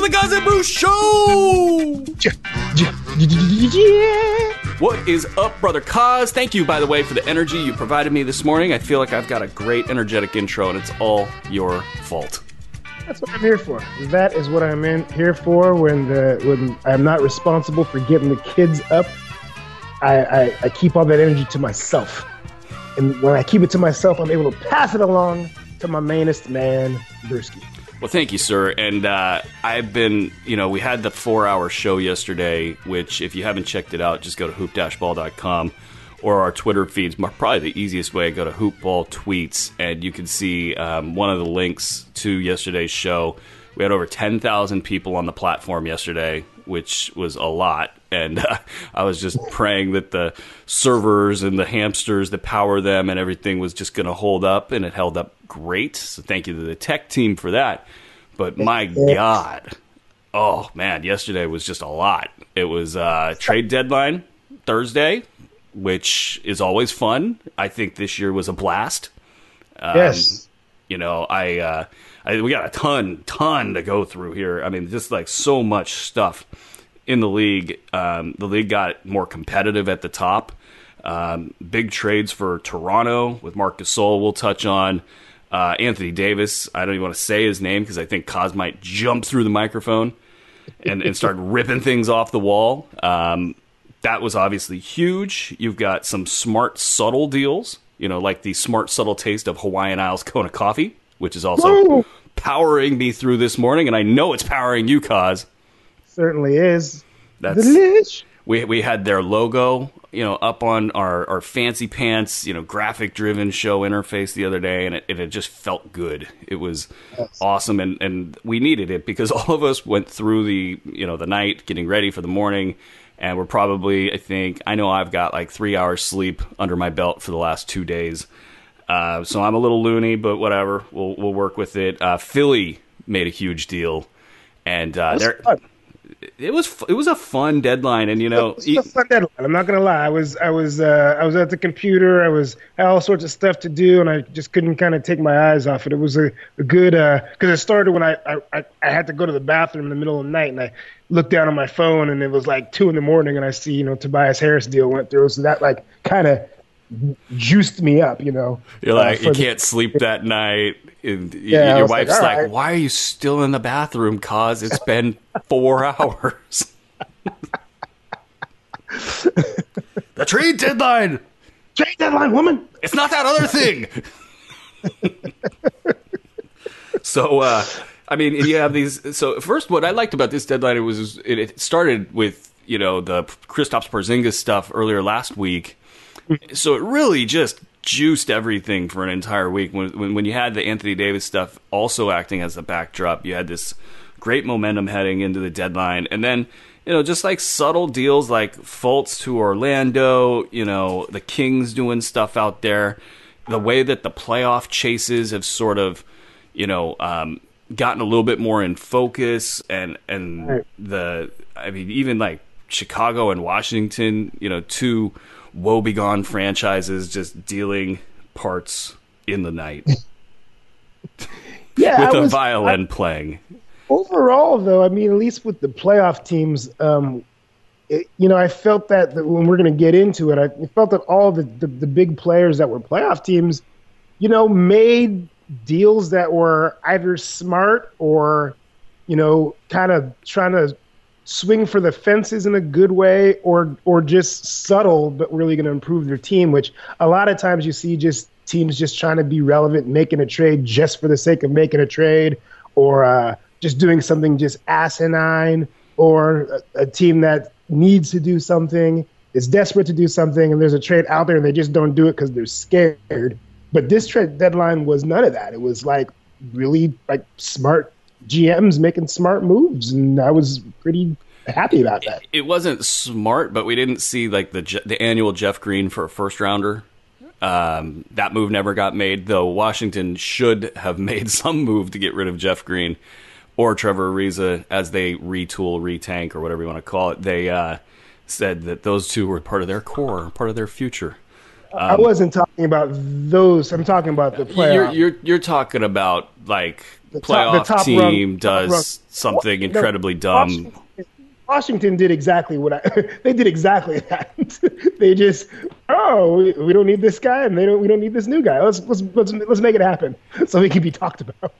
to the Koz and Bru Show! What is up, brother Koz? Thank you, by the way, for the energy you provided me this morning. I feel like I've got a great, energetic intro, and it's all your fault. That's what I'm here for. That is what I'm in here for. When the when I'm not responsible for getting the kids up, I, I, I keep all that energy to myself. And when I keep it to myself, I'm able to pass it along to my mainest man, Bruski. Well, thank you, sir. And uh, I've been, you know, we had the four hour show yesterday, which, if you haven't checked it out, just go to hoop-ball.com or our Twitter feeds. Probably the easiest way, go to hoopball tweets, and you can see um, one of the links to yesterday's show. We had over 10,000 people on the platform yesterday, which was a lot. And uh, I was just praying that the servers and the hamsters that power them and everything was just going to hold up, and it held up great. So thank you to the tech team for that. But my God, oh man, yesterday was just a lot. It was uh, trade deadline Thursday, which is always fun. I think this year was a blast. Um, yes. You know, I, uh, I we got a ton, ton to go through here. I mean, just like so much stuff in the league. Um, the league got more competitive at the top. Um, big trades for Toronto with Marc Gasol. We'll touch on. Uh, Anthony Davis, I don't even want to say his name because I think Koz might jump through the microphone and, and start ripping things off the wall. Um, that was obviously huge. You've got some smart, subtle deals, you know, like the smart, subtle taste of Hawaiian Isles Kona coffee, which is also Whoa. powering me through this morning, and I know it's powering you, Koz. Certainly is. That's Delish. we we had their logo you know, up on our, our fancy pants, you know, graphic driven show interface the other day, and it, it just felt good. It was yes. awesome, and, and we needed it because all of us went through the you know the night getting ready for the morning, and we're probably I think I know I've got like three hours sleep under my belt for the last two days, uh, so I'm a little loony, but whatever, we'll we'll work with it. Uh, Philly made a huge deal, and uh, they're. Fun it was it was a fun deadline, and you know, it was a fun deadline. I'm not gonna lie. I was I was uh, I was at the computer. I was had all sorts of stuff to do, and I just couldn't kind of take my eyes off it. It was a, a good because uh, it started when I, I I had to go to the bathroom in the middle of the night, and I looked down on my phone, and it was like two in the morning, and I see you know Tobias Harris deal went through, so that like kind of juiced me up, you know. You're like, uh, you can't sleep that night. And yeah, your wife's like, like right. why are you still in the bathroom? Cause it's been four hours. the trade deadline. Trade deadline, woman. It's not that other thing. so, uh, I mean, you have these. So, first, what I liked about this deadline it was it started with you know the Kristaps Porzingis stuff earlier last week so it really just juiced everything for an entire week. When, when, when you had the Anthony Davis stuff also acting as a backdrop, you had this great momentum heading into the deadline, and then you know just like subtle deals like Fultz to Orlando, you know the Kings doing stuff out there, the way that the playoff chases have sort of you know um, gotten a little bit more in focus, and and the I mean even like Chicago and Washington, you know two woebegone franchises just dealing parts in the night. yeah, with I a was, violin I, playing. Overall, though, I mean, at least with the playoff teams, um, it, you know, I felt that, that when we're going to get into it, I felt that all the, the, the big players that were playoff teams, you know, made deals that were either smart or, you know, kind of trying to swing for the fences in a good way or or just subtle but really going to improve their team which a lot of times you see just teams just trying to be relevant making a trade just for the sake of making a trade or uh, just doing something just asinine or a, a team that needs to do something is desperate to do something and there's a trade out there and they just don't do it because they're scared. But this trade deadline was none of that. It was like really like smart GMs making smart moves, and I was pretty happy about that. It wasn't smart, but we didn't see like the the annual Jeff Green for a first rounder. Um, that move never got made, though. Washington should have made some move to get rid of Jeff Green or Trevor Ariza as they retool, retank, or whatever you want to call it. They uh, said that those two were part of their core, part of their future. I wasn't talking about those. I'm talking about the playoff. You're, you're you're talking about like The top- playoff the top team top does rung. something incredibly dumb. Washington, did exactly what I. they did exactly that. they just, oh, we, we don't need this guy, and they don't. We don't need this new guy. Let's let's let's, let's make it happen so he can be talked about.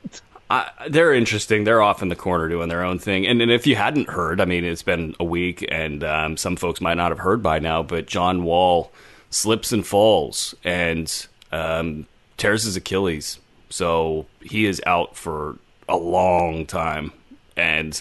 They're interesting. They're off in the corner doing their own thing. And, and if you hadn't heard, I mean, it's been a week, and um, some folks might not have heard by now, but John Wall slips and falls and um, tears his Achilles. So he is out for a long time. And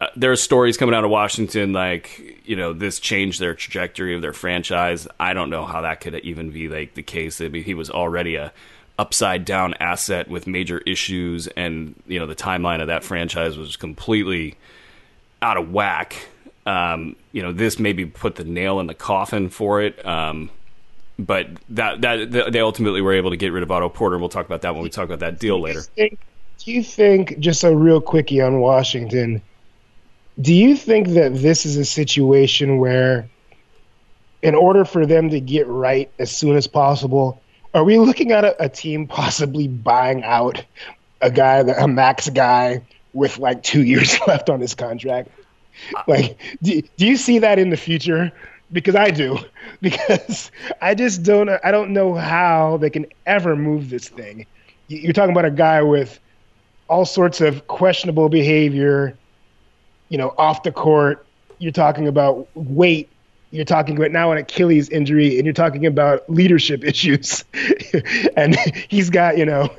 uh, there are stories coming out of Washington like, you know, this changed their trajectory of their franchise. I don't know how that could even be like the case. I mean, he was already a upside down asset with major issues and you know the timeline of that franchise was completely out of whack um, you know this maybe put the nail in the coffin for it um, but that that they ultimately were able to get rid of Otto Porter we'll talk about that when we talk about that deal later Do you think, do you think just a real quickie on Washington? Do you think that this is a situation where, in order for them to get right as soon as possible, are we looking at a, a team possibly buying out a guy, that, a max guy with like two years left on his contract? Like, do, do you see that in the future? Because I do. Because I just don't. I don't know how they can ever move this thing. You- You're talking about a guy with all sorts of questionable behavior, you know, off the court. You're talking about weight. You're talking about now an Achilles injury, and you're talking about leadership issues. and he's got, you know,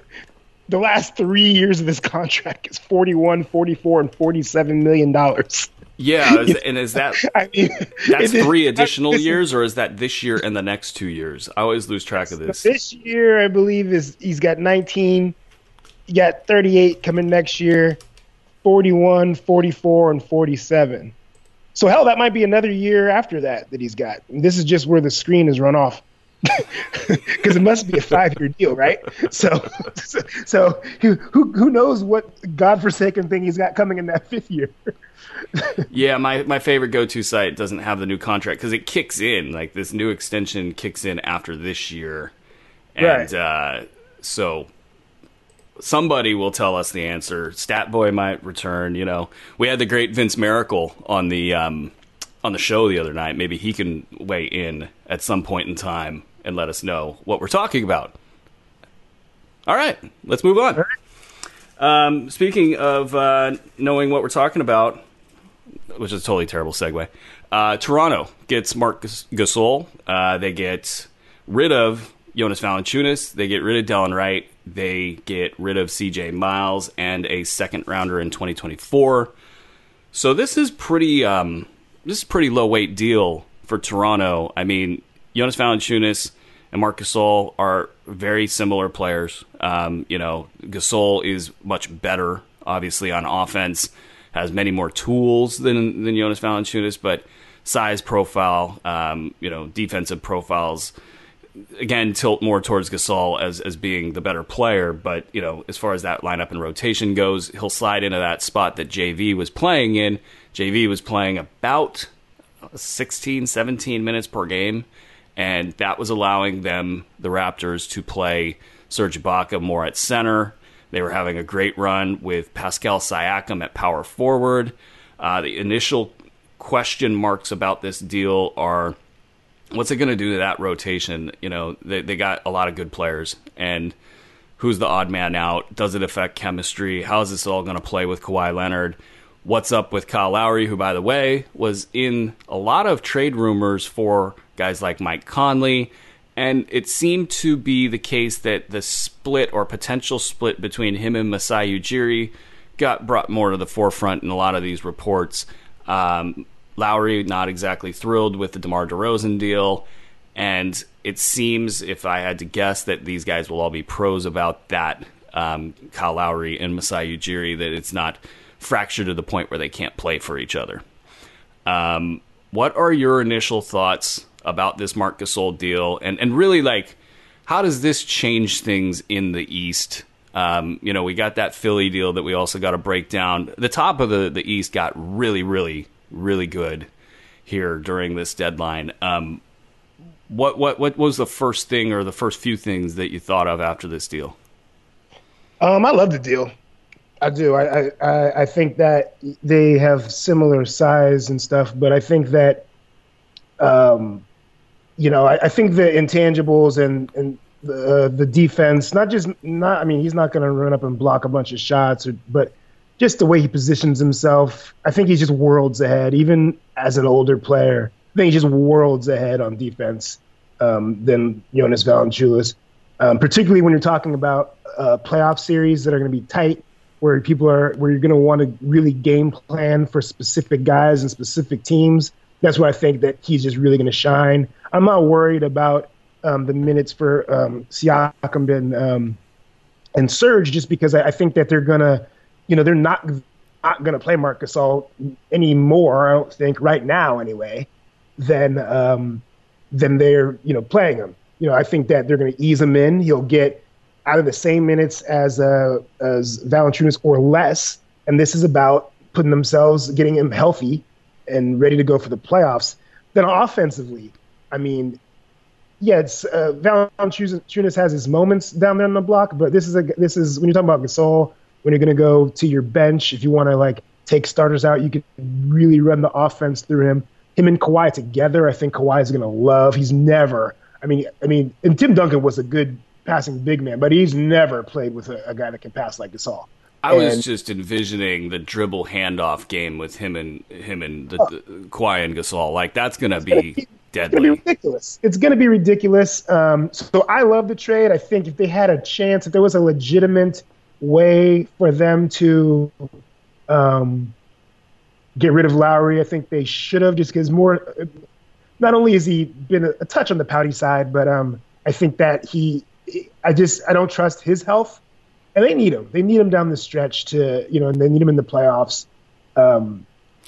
the last three years of this contract is 41, 44, and 47 million dollars. yeah is, and is that I mean, that's it- three additional is- years or is that this year and the next two years I always lose track of this This year, I believe, is he's got 19. You got 38 coming next year, 41, 44, and 47. So hell, that might be another year after that that he's got. And this is just where the screen is run off. Because it must be a five-year deal, right? So, so, so who, who who knows what godforsaken thing he's got coming in that fifth year? Yeah, my, my favorite go to site doesn't have the new contract because it kicks in. Like this new extension kicks in after this year. And Right. uh, so somebody will tell us the answer. Stat Boy might return. You know, we had the great Vince Miracle on the um, on the show the other night. Maybe he can weigh in at some point in time and let us know what we're talking about. All right, let's move on. Um, speaking of uh, knowing what we're talking about, which is a totally terrible segue. Uh, Toronto gets Marc Gas- Gasol. Uh, they get rid of Jonas Valanciunas. They get rid of Delon Wright. They get rid of C.J. Miles and a second rounder in 2024. So this is pretty. Um, this is pretty low weight deal for Toronto. I mean, Jonas Valanciunas and Marc Gasol are very similar players. Um, you know, Gasol is much better, obviously, on offense. Has many more tools than than Jonas Valanciunas, but size profile, um, you know, defensive profiles again tilt more towards Gasol as as being the better player, but you know, as far as that lineup and rotation goes, he'll slide into that spot that JV was playing in. JV was playing about 16, 17 minutes per game, and that was allowing them, the Raptors, to play Serge Ibaka more at center. They were having a great run with Pascal Siakam at power forward. Uh, the initial question marks about this deal are what's it going to do to that rotation? You know, they, they got a lot of good players, and who's the odd man out? Does it affect chemistry? How is this all going to play with Kawhi Leonard? What's up with Kyle Lowry, who, by the way, was in a lot of trade rumors for guys like Mike Conley? And it seemed to be the case that the split or potential split between him and Masai Ujiri got brought more to the forefront in a lot of these reports. Um, Lowry not exactly thrilled with the DeMar DeRozan deal, and it seems, if I had to guess, that these guys will all be pros about that. Um, Kyle Lowry and Masai Ujiri, that it's not fractured to the point where they can't play for each other. Um, what are your initial thoughts about this Marc Gasol deal, and and really like how does this change things in the East? Um, you know, we got that Philly deal that we also got to break down. The top of the the East got really, really, really good here during this deadline. Um, What what what was the first thing or the first few things that you thought of after this deal? Um, I love the deal. I do. I, I I think that they have similar size and stuff, but I think that, um, you know, I, I think the intangibles and and the uh, the defense, not just not. I mean, he's not going to run up and block a bunch of shots, or, but just the way he positions himself, I think he's just worlds ahead. Even as an older player, I think he's just worlds ahead on defense um, than Jonas Valanciunas. Um, particularly when you're talking about uh, playoff series that are going to be tight, where people are where you're going to want to really game plan for specific guys and specific teams. That's where I think that he's just really going to shine. I'm not worried about um, the minutes for um, Siakam and um, and Serge just because I, I think that they're gonna, you know, they're not not gonna play Marc Gasol anymore. I don't think right now anyway. Than um, than they're you know playing him. You know, I think that they're gonna ease him in. He'll get out of the same minutes as uh, as Valanciunas or less. And this is about putting themselves, getting him healthy and ready to go for the playoffs. Then offensively, I mean, yeah, it's uh, Valanciunas has his moments down there on the block, but this is a this is when you're talking about Gasol, when you're going to go to your bench, if you want to like take starters out, you can really run the offense through him. Him and Kawhi together, I think Kawhi is going to love. He's never, I mean, I mean, and Tim Duncan was a good passing big man, but he's never played with a, a guy that can pass like Gasol. I and, was just envisioning the dribble handoff game with him and him and the, oh, the Kawhi and Gasol. Like that's going to be Deadly. It's going to be ridiculous. It's going to be ridiculous. Um, so I love the trade. I think if they had a chance, if there was a legitimate way for them to um, get rid of Lowry, I think they should have. Just because more, not only has he been a, a touch on the pouty side, but um, I think that he, I just I don't trust his health, and they need him. They need him down the stretch to you know, and they need him in the playoffs um,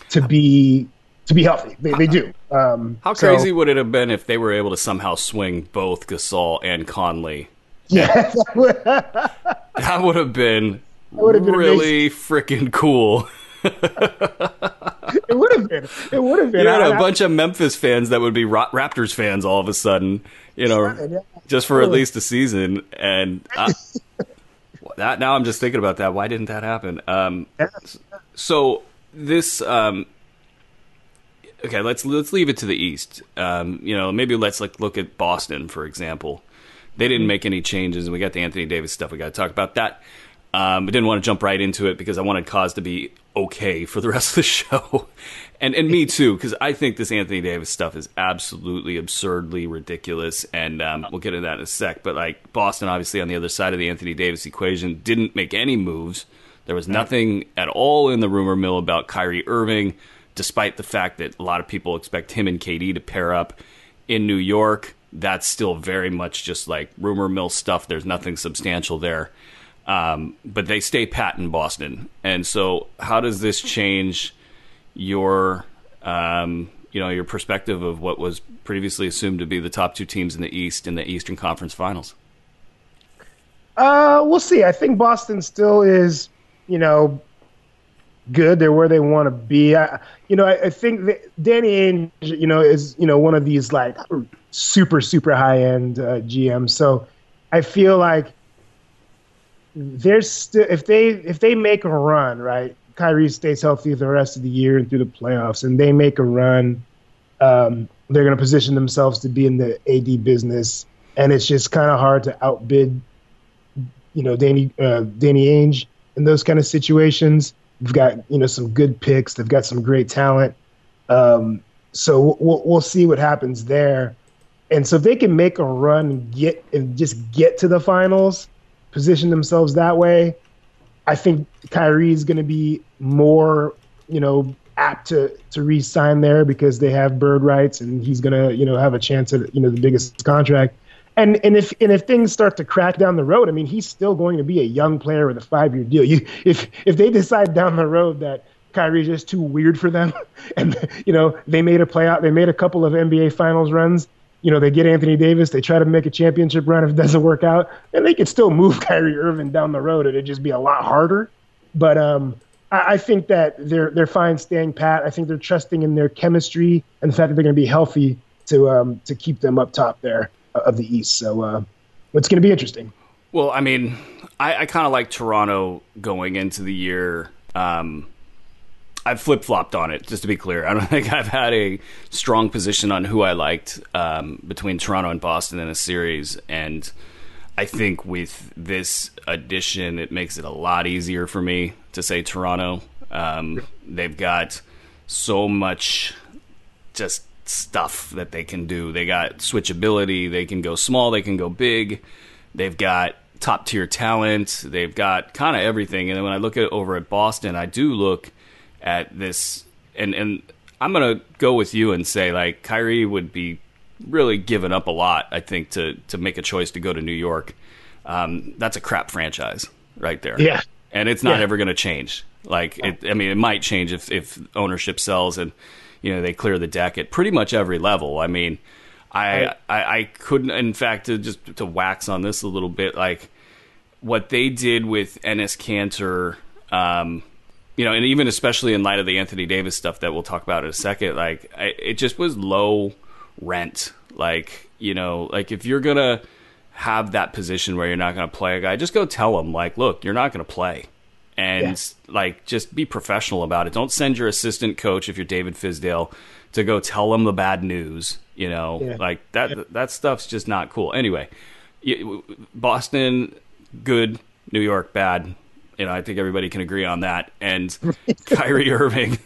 to be to be healthy. They, they do. Um, How crazy so, would it have been if they were able to somehow swing both Gasol and Conley? Yeah, that would have been, been really freaking cool. it would have been. It would have been. You had a bunch of Memphis fans that would be Raptors fans all of a sudden. You know, yeah. just for at least a season. And I, that now I'm just thinking about that. Why didn't that happen? Um, so this um, okay, let's let's leave it to the East. Um, you know, maybe let's like look at Boston for example. They didn't make any changes, and we got the Anthony Davis stuff. We got to talk about that. Um, I didn't want to jump right into it because I wanted Koz to be okay for the rest of the show, and and me too because I think this Anthony Davis stuff is absolutely absurdly ridiculous, and um, we'll get into that in a sec. But like Boston, obviously on the other side of the Anthony Davis equation, didn't make any moves. There was nothing at all in the rumor mill about Kyrie Irving despite the fact that a lot of people expect him and KD to pair up in New York. That's still very much just like rumor mill stuff. There's nothing substantial there. Um, but they stay pat in Boston. And so, how does this change your, um, you know, your perspective of what was previously assumed to be the top two teams in the East in the Eastern Conference Finals? Uh, we'll see. I think Boston still is, you know, good. They're where they want to be. I, you know, I, I think Danny Ainge, you know, is you know one of these like super super high end uh, GMs. So I feel like there's still if they if they make a run, right? Kyrie stays healthy the rest of the year and through the playoffs, and they make a run. Um, they're going to position themselves to be in the AD business, and it's just kind of hard to outbid, you know, Danny uh, Danny Ainge in those kind of situations. They've got you know some good picks. They've got some great talent. Um, so we'll we'll see what happens there. And so if they can make a run and get and just get to the finals, position themselves that way, I think Kyrie is going to be more you know apt to to re-sign there because they have bird rights and he's going to you know have a chance at you know the biggest contract and and if and if things start to crack down the road, I mean, he's still going to be a young player with a five year deal. You if if they decide down the road that Kyrie's just too weird for them, and you know they made a playout, they made a couple of NBA Finals runs. You know, they get Anthony Davis, they try to make a championship run. If it doesn't work out, and they could still move Kyrie Irving down the road. It'd just be a lot harder. But um, I, I think that they're they're fine staying pat. I think they're trusting in their chemistry and the fact that they're going to be healthy to um, to keep them up top there uh, of the East. So uh, it's going to be interesting. Well, I mean, I, I kind of like Toronto going into the year. Um, I've flip flopped on it, just to be clear. I don't think I've had a strong position on who I liked um, between Toronto and Boston in a series. And I think with this addition, it makes it a lot easier for me to say Toronto. Um, they've got so much just stuff that they can do. They got switchability. They can go small. They can go big. They've got top tier talent. They've got kind of everything. And then when I look at over at Boston, I do look at this, and and I'm gonna go with you and say like Kyrie would be really giving up a lot. I think to to make a choice to go to New York. Um, that's a crap franchise right there. Yeah, and it's not Yeah. ever going to change. Like, it, I mean, it might change if if ownership sells and you know they clear the deck at pretty much every level. I mean, I I, I couldn't. In fact, to just to wax on this a little bit, like what they did with Enes Kanter, um, you know, and even especially in light of the Anthony Davis stuff that we'll talk about in a second, like I, it just was low rent. Like, you know, like if you're gonna have that position where you're not gonna play a guy, just go tell him, like, look, you're not gonna play. And like, just be professional about it. Don't send your assistant coach if you're David Fizdale to go tell him the bad news. You know, Yeah. like that. That stuff's just not cool. Anyway, Boston, good. New York, bad. You know, I think everybody can agree on that. And Kyrie Irving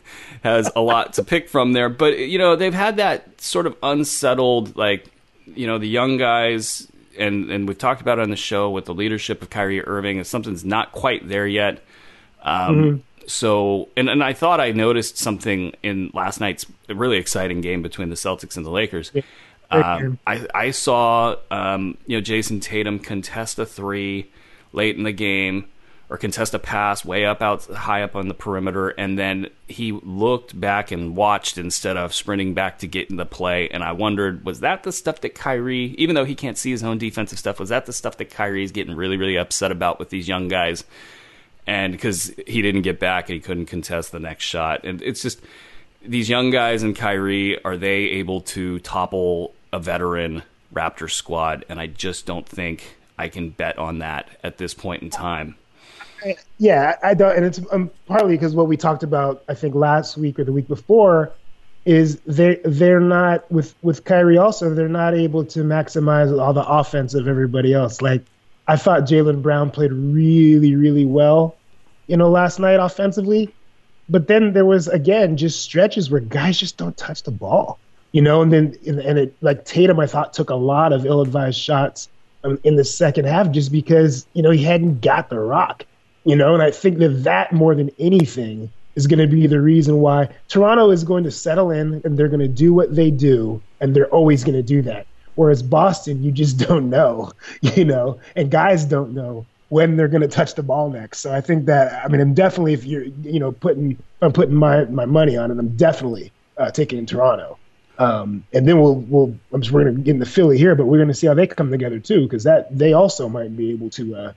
has a lot to pick from there. But, you know, they've had that sort of unsettled, like, you know, the young guys, and, and we've talked about it on the show with the leadership of Kyrie Irving, and something's not quite there yet. Um, So, and, and I thought I noticed something in last night's really exciting game between the Celtics and the Lakers. Um, I, I saw um, you know Jayson Tatum contest a three late in the game, or contest a pass way up out high up on the perimeter, and then he looked back and watched instead of sprinting back to get in the play. And I wondered, was that the stuff that Kyrie, even though he can't see his own defensive stuff, was that the stuff that Kyrie's getting really really upset about with these young guys? and because he didn't get back and he couldn't contest the next shot. And it's just these young guys and Kyrie are they able to topple a veteran Raptor squad? And I just don't think I can bet on that at this point in time. Yeah, I don't, and it's um, partly because what we talked about, I think last week or the week before, is they they're not with with Kyrie. Also, they're not able to maximize all the offense of everybody else. Like I thought Jaylen Brown played really really well, you know, last night offensively, but then there was again just stretches where guys just don't touch the ball, you know, and then and, it like Tatum, I thought took a lot of ill-advised shots um, in the second half just because you know he hadn't got the rock you know, and I think that that more than anything is going to be the reason why Toronto is going to settle in and they're going to do what they do, and they're always going to do that. Whereas Boston, you just don't know, you know, and guys don't know when they're going to touch the ball next. So I think that I mean, I'm definitely if you're, you know, putting I'm putting my my money on it, I'm definitely uh, taking in Toronto. Um, and then we'll we'll I'm just, we're going to get into Philly here, but we're going to see how they come together too, because that they also might be able to. Uh,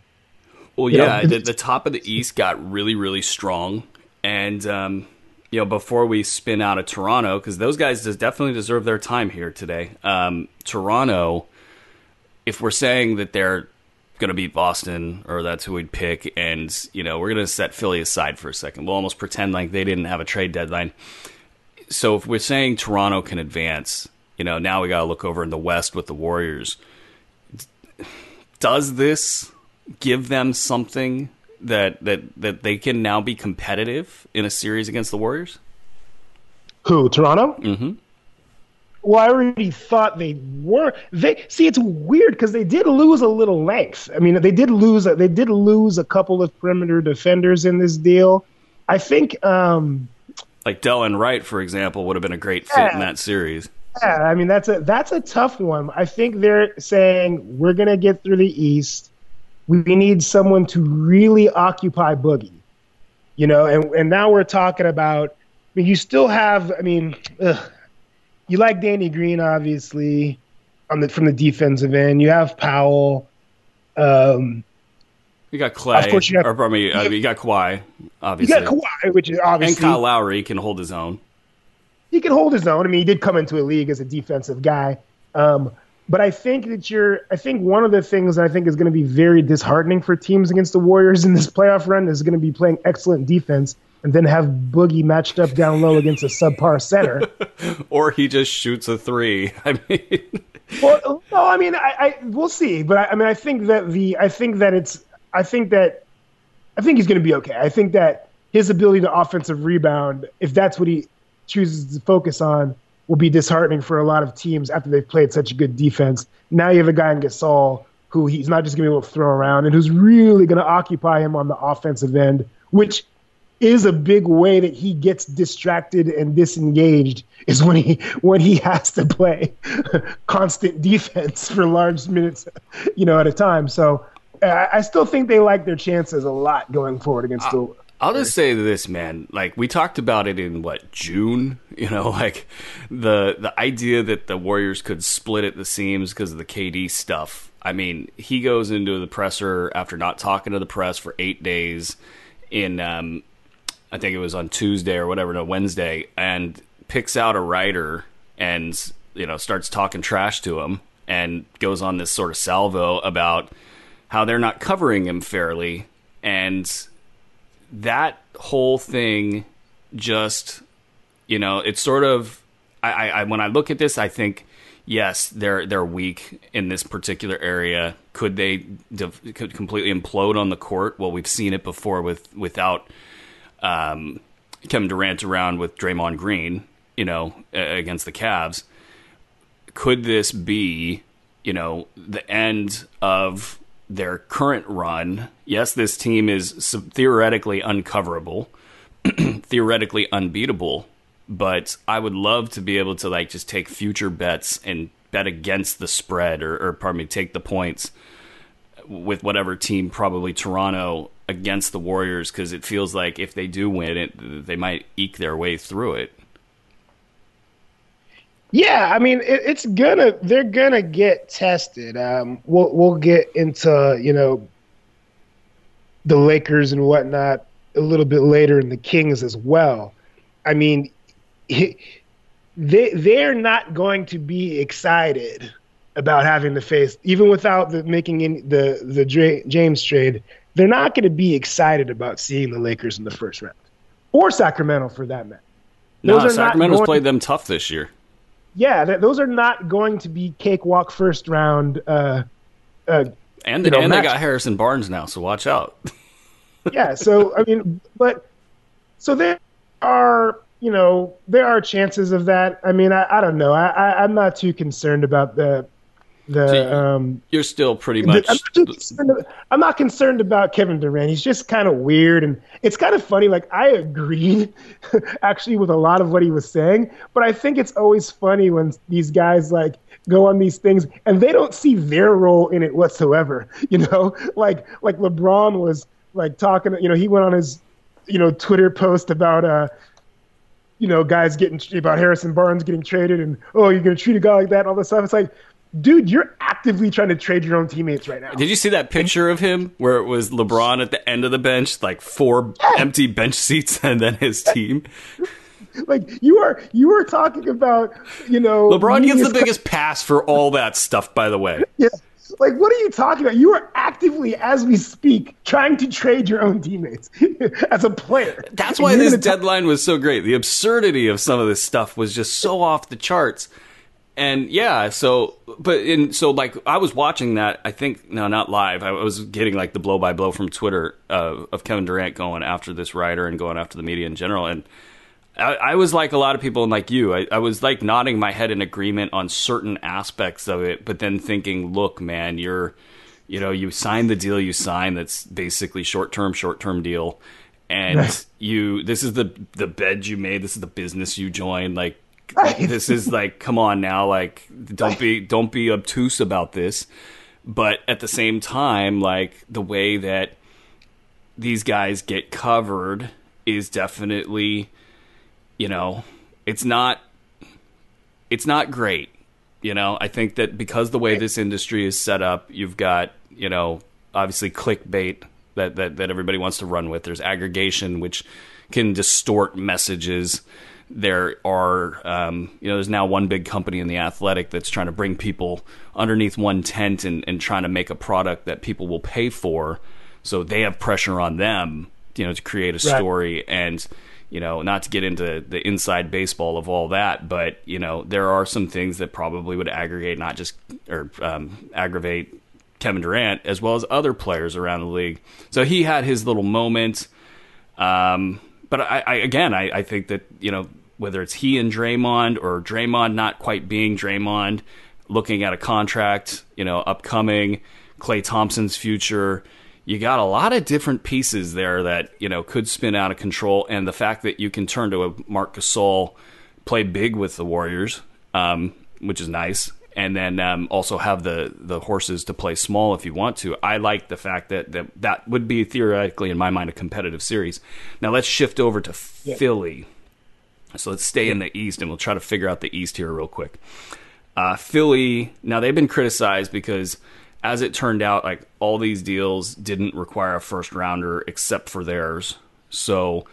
Well, You yeah, the, the top of the East got really, really strong, and um, you know, before we spin out of Toronto, because those guys definitely deserve their time here today. Um, Toronto, if we're saying that they're going to beat Boston, or that's who we'd pick, and you know, we're going to set Philly aside for a second. We'll almost pretend like they didn't have a trade deadline. So if we're saying Toronto can advance, you know, now we got to look over in the West with the Warriors. Does this give them something that that that they can now be competitive in a series against the Warriors? who Toronto? Mm-hmm. Well, I already thought they were. They see it's weird because they did lose a little length. I mean, they did lose. A, they did lose a couple of perimeter defenders in this deal. I think. Um, Like Delon Wright, for example, would have been a great fit in that series. yeah, I mean that's a that's a tough one. I think they're saying we're gonna get through the East. We need someone to really occupy Boogie, you know. And and now we're talking about. I mean, you still have. I mean, ugh, you like Danny Green, obviously, on the from the defensive end. You have Powell. Um, You got Klay, Of course you have- or I mean, uh, you got Kawhi, Obviously, you got Kawhi, which is obviously. and Kyle Lowry can hold his own. he can hold his own. I mean, he did come into a league as a defensive guy. Um, but I think that you're. I think one of the things that I think is going to be very disheartening for teams against the Warriors in this playoff run is going to be playing excellent defense and then have Boogie matched up down low against a subpar center. or he just shoots a three. I mean, well, no, I mean, I, I we'll see, but I, I, mean, I think that the, I think that it's, I think that, I think he's going to be okay. I think that his ability to offensive rebound, if that's what he chooses to focus on, will be disheartening for a lot of teams after they've played such a good defense. Now you have a guy in Gasol who he's not just going to be able to throw around and who's really going to occupy him on the offensive end, which is a big way that he gets distracted and disengaged is when he when he has to play constant defense for large minutes, you know, at a time. So I, I still think they like their chances a lot going forward against the. I'll just say this, man. Like we talked about it in what June, you know, like the the idea that the Warriors could split at the seams because of the KD stuff. I mean, he goes into the presser after not talking to the press for eight days in um, I think it was on Tuesday or whatever, no Wednesday, and picks out a writer and you know starts talking trash to him and goes on this sort of salvo about how they're not covering him fairly and that whole thing just you know it's sort of I, I when I look at this I think yes they're they're weak in this particular area could they could completely implode on the court well we've seen it before with without um, Kevin Durant around with Draymond Green, you know, against the Cavs. Could this be, you know, the end of their current run? Yes, this team is theoretically uncoverable, theoretically unbeatable, but I would love to be able to like just take future bets and bet against the spread or, or pardon me, take the points with whatever team, probably Toronto, against the Warriors because it feels like if they do win it, they might eke their way through it. Yeah, I mean it, it's gonna they're gonna get tested. Um, we'll we'll get into you know the Lakers and whatnot a little bit later, and the Kings as well. I mean, they they're not going to be excited about having to face even without the making in the the James trade they're not going to be excited about seeing the Lakers in the first round, or Sacramento for that matter. Those no, Sacramento's played them tough this year. Yeah, th- those are not going to be cakewalk first round. Uh, uh, and they, know, and they got Harrison Barnes now, so watch out. yeah, so I mean, but so there are you know there are chances of that. I mean, I, I don't know. I, I I'm not too concerned about the the so um, you're still pretty much. I'm not, I'm not, concerned about Kevin Durant. He's just kind of weird, and it's kind of funny. Like I agreed, actually, with a lot of what he was saying, but I think it's always funny when these guys like go on these things and they don't see their role in it whatsoever. You know, like like LeBron was like talking. You know, he went on his you know Twitter post about uh you know, guys getting about Harrison Barnes getting traded and oh, you're gonna treat a guy like that and all this stuff. It's like, dude, you're actively trying to trade your own teammates right now. Did you see that picture of him where it was LeBron at the end of the bench, like four yeah. empty bench seats, and then his team? like you are you are talking about you know LeBron gets the biggest pass for all that stuff. By the way, yeah. Like, what are you talking about? You are actively, as we speak, trying to trade your own teammates as a player. That's why this deadline was so great. The absurdity of some of this stuff was just so off the charts and yeah, so but in so like I was watching that. I think no, not live. I was getting like the blow by blow from Twitter uh, of Kevin Durant going after this writer and going after the media in general. And I, I was like a lot of people, and like you, I, I, was like nodding my head in agreement on certain aspects of it, but then thinking, look, man, you're, you know, you signed the deal you signed. That's basically short term, short term deal. And you, this is the the bed you made. This is the business you joined. Like, this is like come on now like don't be don't be obtuse about this. But at the same time like the way that these guys get covered is definitely you know it's not it's not great you know? I think that because the way this industry is set up you've got you know obviously clickbait that that, that everybody wants to run with. There's aggregation which can distort messages there are um, you know there's now one big company in the athletic that's trying to bring people underneath one tent and, and trying to make a product that people will pay for. So they have pressure on them you know to create a story right. and you know not to get into the inside baseball of all that but you know there are some things that probably would aggregate not just or um, aggravate Kevin Durant as well as other players around the league. So he had his little moment. Um, but I, I again I, I think that you know whether it's he and Draymond or Draymond not quite being Draymond, looking at a contract, you know, upcoming, Klay Thompson's future. You got a lot of different pieces there that, you know, could spin out of control. And the fact that you can turn to a Marc Gasol, play big with the Warriors, um, which is nice. And then um, also have the, the horses to play small if you want to. I like the fact that, that that would be theoretically, in my mind, a competitive series. Now let's shift over to yeah. Philly so let's stay in the East and we'll try to figure out the East here real quick. Uh, Philly, now they've been criticized because, as it turned out, like all these deals didn't require a first rounder except for theirs. So,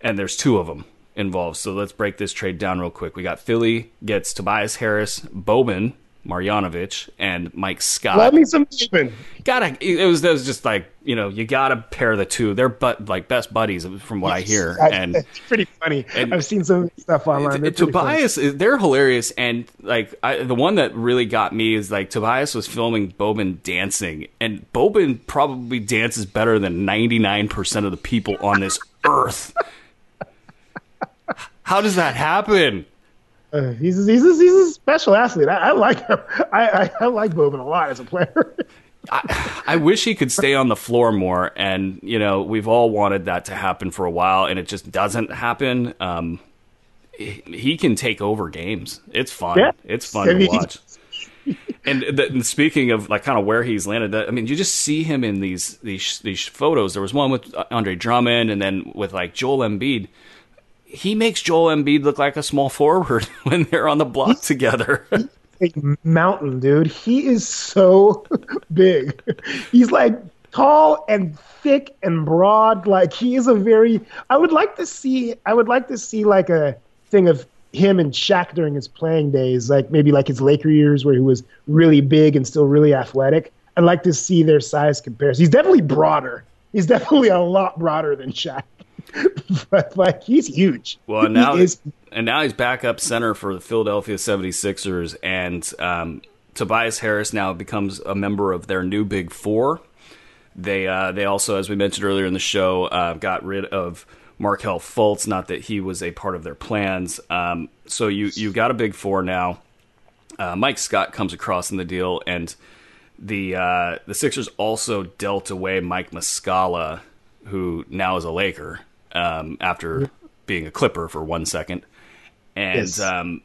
and there's two of them involved. So let's break this trade down real quick. We got Philly gets Tobias Harris, Boban, Marjanovic and Mike Scott. Love me some Boban. Gotta it was, it was just like you know you gotta pair the two. They're but like best buddies from what yes, I hear, I, and it's pretty funny. And I've seen some stuff online. It, Tobias, funny. they're hilarious, and like I, the one that really got me is like Tobias was filming Boban dancing, and Boban probably dances better than ninety nine percent of the people on this earth. How does that happen? Uh, he's a, he's a, he's a special athlete. I, I like him. I, I, I like Boban a lot as a player. I, I, wish he could stay on the floor more, and you know we've all wanted that to happen for a while, and it just doesn't happen. Um, he, he, can take over games. It's fun. Yeah. It's fun I mean, to watch. and, the, and, speaking of like kind of where he's landed, I mean, you just see him in these these these photos. There was one with Andre Drummond, and then with like Joel Embiid he makes Joel Embiid look like a small forward when they're on the block he's, together. a mountain, dude. He is so big. He's like tall and thick and broad. Like he is a very. I would like to see. I would like to see like a thing of him and Shaq during his playing days, like maybe like his Laker years where he was really big and still really athletic. I'd like to see their size comparison. He's definitely broader. He's definitely a lot broader than Shaq. but like he's huge. Well, and now is, and now he's backup center for the Philadelphia 76ers and um, Tobias Harris now becomes a member of their new Big 4. They uh, they also as we mentioned earlier in the show uh, got rid of Markelle Fultz, not that he was a part of their plans. Um, so you you got a Big 4 now. Uh, Mike Scott comes across in the deal and the uh, the Sixers also dealt away Mike Muscala, who now is a Laker um, after being a Clipper for one second, and yes. um,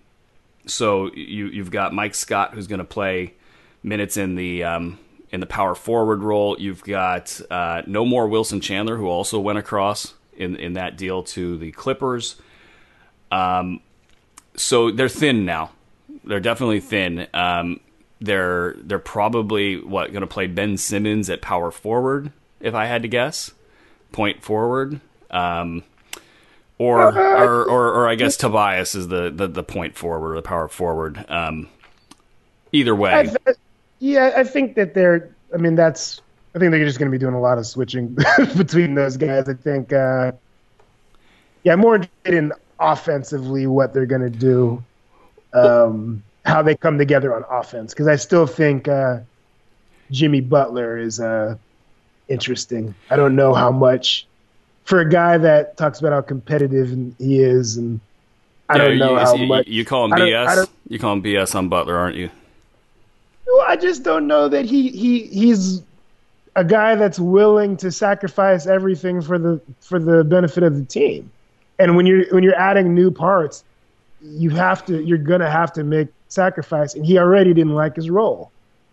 so you you've got Mike Scott who's going to play minutes in the um, in the power forward role. You've got uh, no more Wilson Chandler who also went across in in that deal to the Clippers. Um, so they're thin now. They're definitely thin. Um, they're they're probably what going to play Ben Simmons at power forward if I had to guess, point forward. Um, or, or, or, or, I guess Tobias is the, the, the point forward, the power forward. Um, either way. I th- yeah, I think that they're, I mean, that's, I think they're just going to be doing a lot of switching between those guys. I think, uh, yeah, more interested in offensively what they're going to do, um, how they come together on offense. Because I still think uh, Jimmy Butler is uh, interesting. I don't know how much for a guy that talks about how competitive he is, and I yeah, don't know you, how you, much you call him BS. You call him BS on Butler, aren't you? Well, I just don't know that he he he's a guy that's willing to sacrifice everything for the for the benefit of the team. And when you're when you're adding new parts, you have to you're gonna have to make sacrifice. And he already didn't like his role,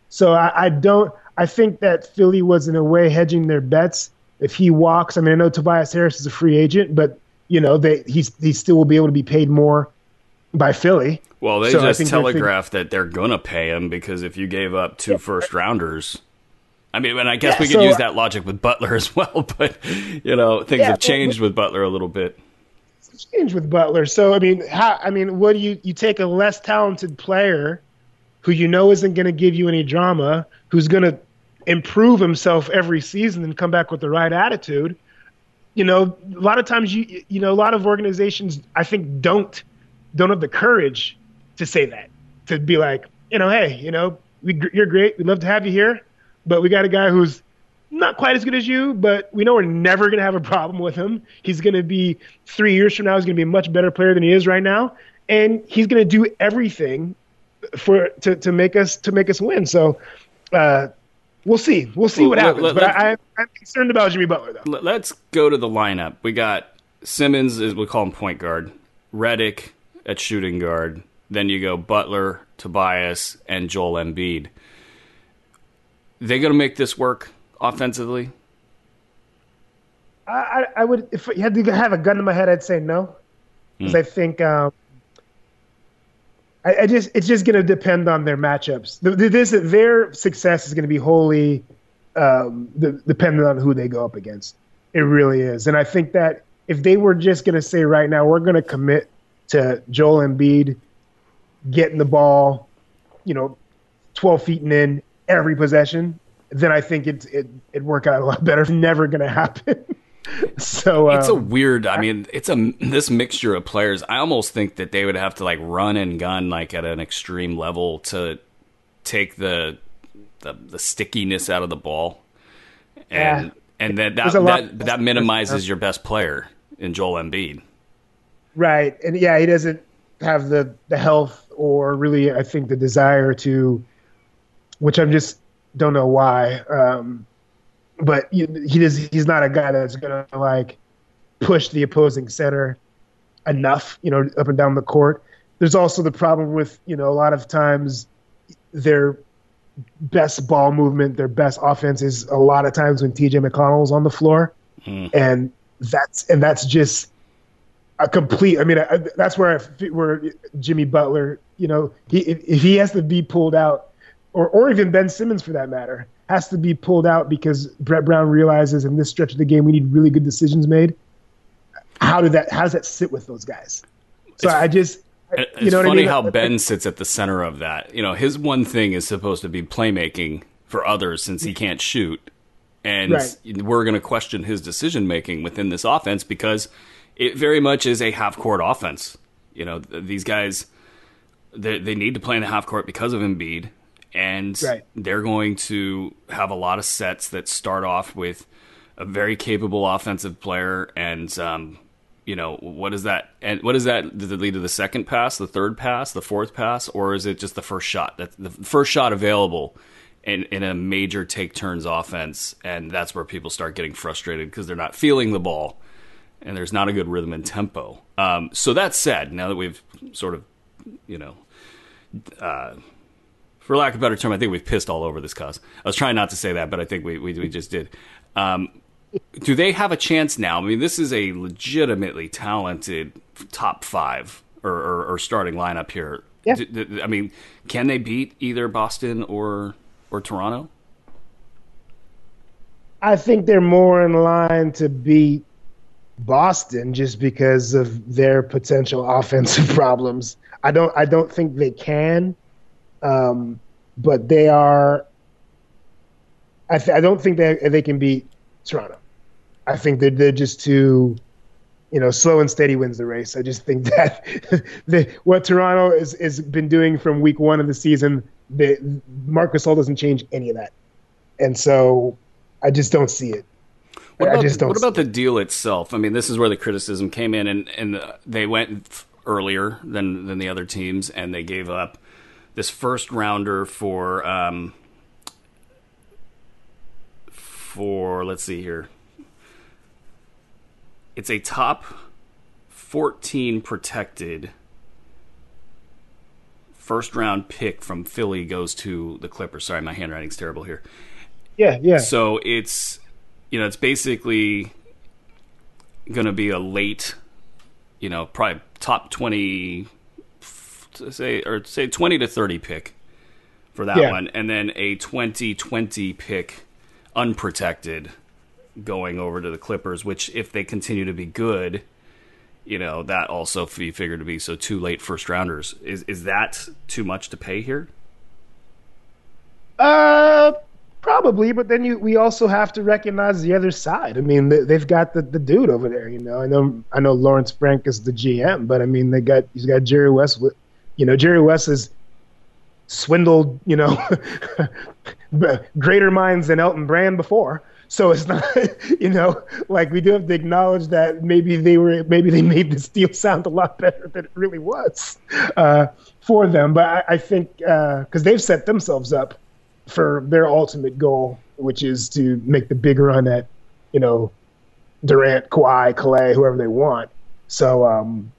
so I, I don't. I think that Philly was in a way hedging their bets if he walks, I mean, I know Tobias Harris is a free agent, but you know, they he's he still will be able to be paid more by Philly. Well, they so just telegraphed that they're gonna pay him because if you gave up two yeah. first rounders, I mean, and I guess yeah, we could so, use that logic with Butler as well, but you know, things yeah, have changed well, with Butler a little bit. Changed with Butler. So I mean, how, I mean, what do you you take a less talented player who you know isn't going to give you any drama, who's going to improve himself every season and come back with the right attitude. You know, a lot of times you you know a lot of organizations I think don't don't have the courage to say that to be like you know hey you know we, you're great we'd love to have you here but we got a guy who's not quite as good as you, but we know we're never going to have a problem with him. He's going to be three years from now. He's going to be a much better player than he is right now, and he's going to do everything for to, to make us to make us win. So. Uh, we'll see. We'll see what happens. Let, but I, am concerned about Jimmy Butler, though. Let's go to the lineup. We got Simmons, is we call him point guard. Redick at shooting guard. Then you go Butler, Tobias, and Joel Embiid. They going to make this work? offensively? I, I would if you had to have a gun in my head, I'd say no, because mm. I think um, I, I, just it's just going to depend on their matchups. This their success is going to be wholly um, dependent on who they go up against. It really is, and I think that if they were just going to say right now we're going to commit to Joel Embiid getting the ball, you know, twelve feet and in every possession, then I think it it it work out a lot better. It's never going to happen. so it's a um, weird. I mean, it's a this mixture of players. I almost think that they would have to like run and gun like at an extreme level to take the the, the stickiness out of the ball, and yeah. and that that that, that minimizes your best player in Joel Embiid. Right, and yeah, he doesn't have the the health or really, I think, the desire to, which I'm just don't know why. Um, but he, does, he's not a guy that's going to like push the opposing center enough, you know, up and down the court. There's also the problem with, you know, a lot of times their best ball movement, their best offense is a lot of times when TJ McConnell's on the floor. Mm. And that's, and that's just a complete, I mean, I, that's where I, where Jimmy Butler, you know, he, if he has to be pulled out or or even Ben Simmons for that matter, has to be pulled out because Brett Brown realizes in this stretch of the game we need really good decisions made. How did that? How does that sit with those guys? So it's, I just. You know funny I mean? how Ben sits at the center of that. You know, his one thing is supposed to be playmaking for others since he can't shoot, and right. we're going to question his decision making within this offense because it very much is a half court offense. You know, these guys they, they need to play in the half court because of Embiid and right. they're going to have a lot of sets that start off with a very capable offensive player and um, you know what is that and what is that does it lead to the second pass the third pass the fourth pass or is it just the first shot that's the first shot available in, in a major take turns offense and that's where people start getting frustrated because they're not feeling the ball and there's not a good rhythm and tempo um, so that said now that we've sort of you know uh, for lack of a better term, I think we've pissed all over this cause. I was trying not to say that, but I think we we, we just did. Um, do they have a chance now? I mean, this is a legitimately talented top five or, or, or starting lineup here. Yeah. I mean, can they beat either Boston or or Toronto? I think they're more in line to beat Boston just because of their potential offensive problems. I don't I don't think they can. Um, but they are. I, th- I don't think they they can beat Toronto. I think they're they're just too, you know, slow and steady wins the race. I just think that the, what Toronto has is been doing from week one of the season, the Marc Gasol doesn't change any of that, and so I just don't see it. What about, what about the deal itself? I mean, this is where the criticism came in, and, and they went earlier than than the other teams, and they gave up this first rounder for um, for let's see here. It's a top 14 protected first round pick from Philly goes to the Clippers. Sorry, my handwriting's terrible here. Yeah, yeah. So it's you know, it's basically going to be a late, you know, probably top 20 say or say 20 to 30 pick for that yeah. one and then a 2020 pick unprotected going over to the Clippers which if they continue to be good you know that also be figured to be so two late first rounders. Is is that too much to pay here? Uh, probably. But then you we also have to recognize the other side. I mean, they, have got the, the dude over there. You know, I know I know Lawrence Frank is the GM, but I mean they got he's got Jerry West. You know, Jerry West is swindled. You know, greater minds than Elton Brand before. So it's not, you know, like we do have to acknowledge that maybe they were, maybe they made this deal sound a lot better than it really was uh, for them. But I, I think because uh, they've set themselves up for their ultimate goal, which is to make the big run at, you know, Durant, Kawhi, Klay, whoever they want. So, um,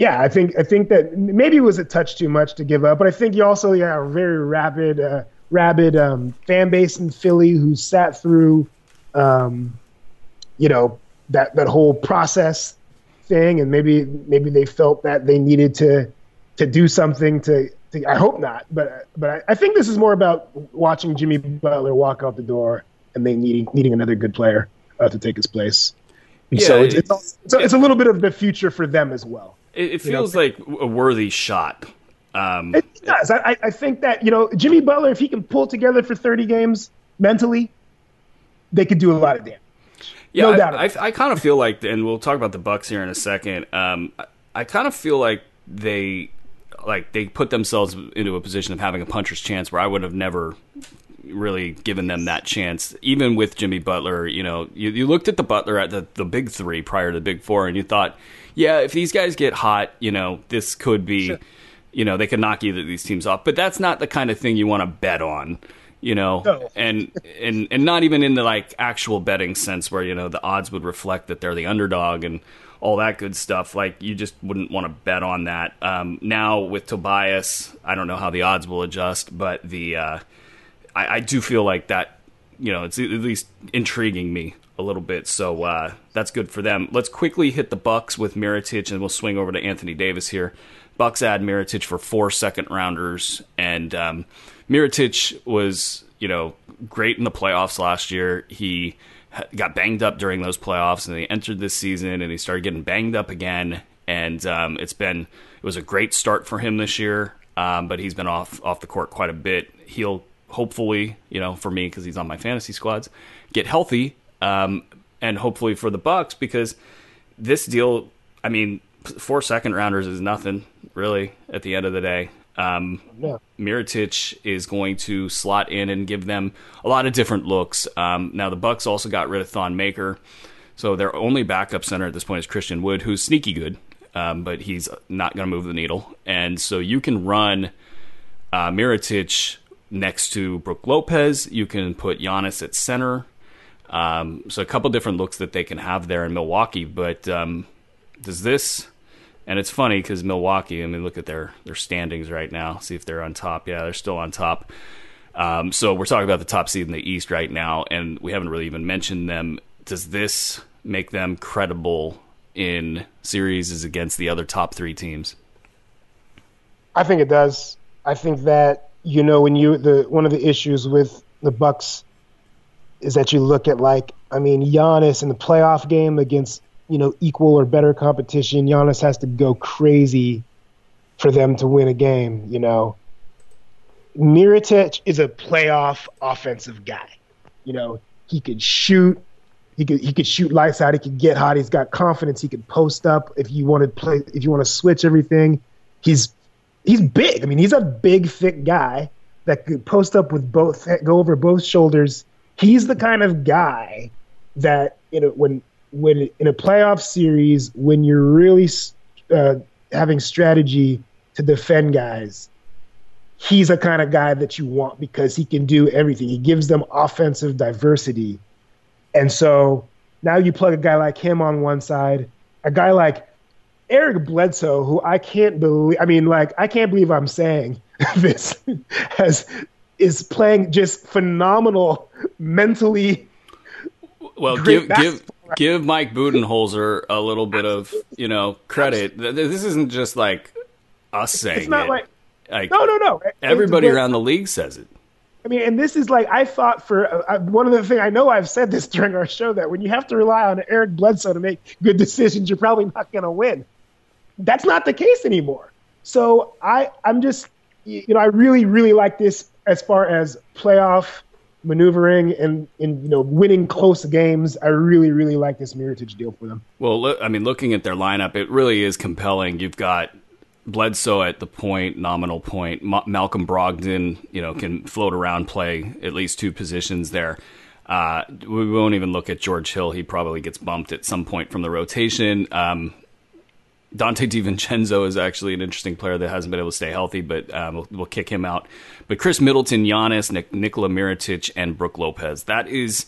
yeah, I think I think that maybe it was a touch too much to give up, but I think you also yeah, a very rapid. Uh, rabid um, fan base in Philly who sat through, um, you know, that that whole process thing, and maybe maybe they felt that they needed to to do something to. I hope not, but but I, I, think this is more about watching Jimmy Butler walk out the door and they needing needing another good player uh, to take his place. yeah, so it's, it's, it's, it's, a little bit of the future for them as well. It, it feels know? like a worthy shot um, it does. I, I think that you know Jimmy Butler, if he can pull together for 30 games mentally, they could do a lot of damage. Yeah, no I, doubt. I, I, kind of feel like, and we'll talk about the Bucks here in a second. Um, I, I kind of feel like they like they put themselves into a position of having a puncher's chance where I would have never really given them that chance. Even with Jimmy Butler, you know, you, you looked at the Butler at the, the big three prior to the big four, and you thought, yeah, if these guys get hot, you know, this could be. Sure you know they could knock either of these teams off. But that's not the kind of thing you want to bet on, you know, no. and and and not even in the like actual betting sense where you know the odds would reflect that they're the underdog and all that good stuff. Like you just wouldn't want to bet on that. Um, now with Tobias, I don't know how the odds will adjust, but the uh, I, I do feel like that you know it's at least intriguing me a little bit. So uh, that's good for them. Let's quickly hit the Bucks with Mirotic, and we'll swing over to Anthony Davis here. Bucks add Mirotic for four second rounders, and um, was you know great in the playoffs last year. He got banged up during those playoffs, and he entered this season, and he started getting banged up again. And um, it's been it was a great start for him this year, um, but he's been off off the court quite a bit. He'll hopefully, you know, for me because he's on my fantasy squads, get healthy, um, and hopefully for the Bucks because this deal. I mean, four second rounders is nothing really at the end of the day. Um, yeah. Mirotic is going to slot in and give them a lot of different looks. Um, now the Bucks also got rid of Thon Maker, so their only backup center at this point is Christian Wood, who's sneaky good, um, but he's not going to move the needle. And so you can run uh, Mirotic next to Brook Lopez. You can put Giannis at center. Um, so a couple different looks that they can have there in Milwaukee. But um, does this and it's funny because Milwaukee, I mean, look at their their standings right now. See if they're on top. Yeah, they're still on top. Um, so we're talking about the top seed in the East right now, and we haven't really even mentioned them. Does this make them credible in series against the other top three teams? I think it does. I think that you know when you the one of the issues with the Bucks is that you look at like I mean Giannis in the playoff game against you know, equal or better competition, Giannis has to go crazy for them to win a game, you know. Mirotic is a playoff offensive guy. You know, he could shoot, he could he could shoot lights out, he could get hot, he's got confidence, he could post up if you want to play if you want to switch everything. He's he's big. I mean, he's a big thick guy that could post up with both go over both shoulders. He's the kind of guy that you know when when in a playoff series when you're really uh, having strategy to defend guys, he's a kind of guy that you want because he can do everything. He gives them offensive diversity, and so now you plug a guy like him on one side, a guy like Eric Bledsoe, who I can't believe. I mean, like I can't believe I'm saying this has is playing just phenomenal mentally. Well, give give give Mike Budenholzer a little bit of you know credit. This isn't just like us saying it's not it. Like, like no, no, no. Everybody around the league says it. I mean, and this is like I thought for uh, one of the things I know I've said this during our show that when you have to rely on Eric Bledsoe to make good decisions, you're probably not going to win. That's not the case anymore. So I I'm just you know I really really like this as far as playoff maneuvering and, and you know winning close games. I really really like this Mirotic deal for them. Well, look, I mean, looking at their lineup, it really is compelling. You've got Bledsoe at the point, nominal point. Ma- Malcolm Brogdon, you know, can float around, play at least two positions there. Uh, we won't even look at George Hill. He probably gets bumped at some point from the rotation. Um, Donte DiVincenzo is actually an interesting player that hasn't been able to stay healthy, but um, we'll, we'll, kick him out. But Khris Middleton, Giannis, Nik- Nikola Mirotic, and Brook Lopez. That is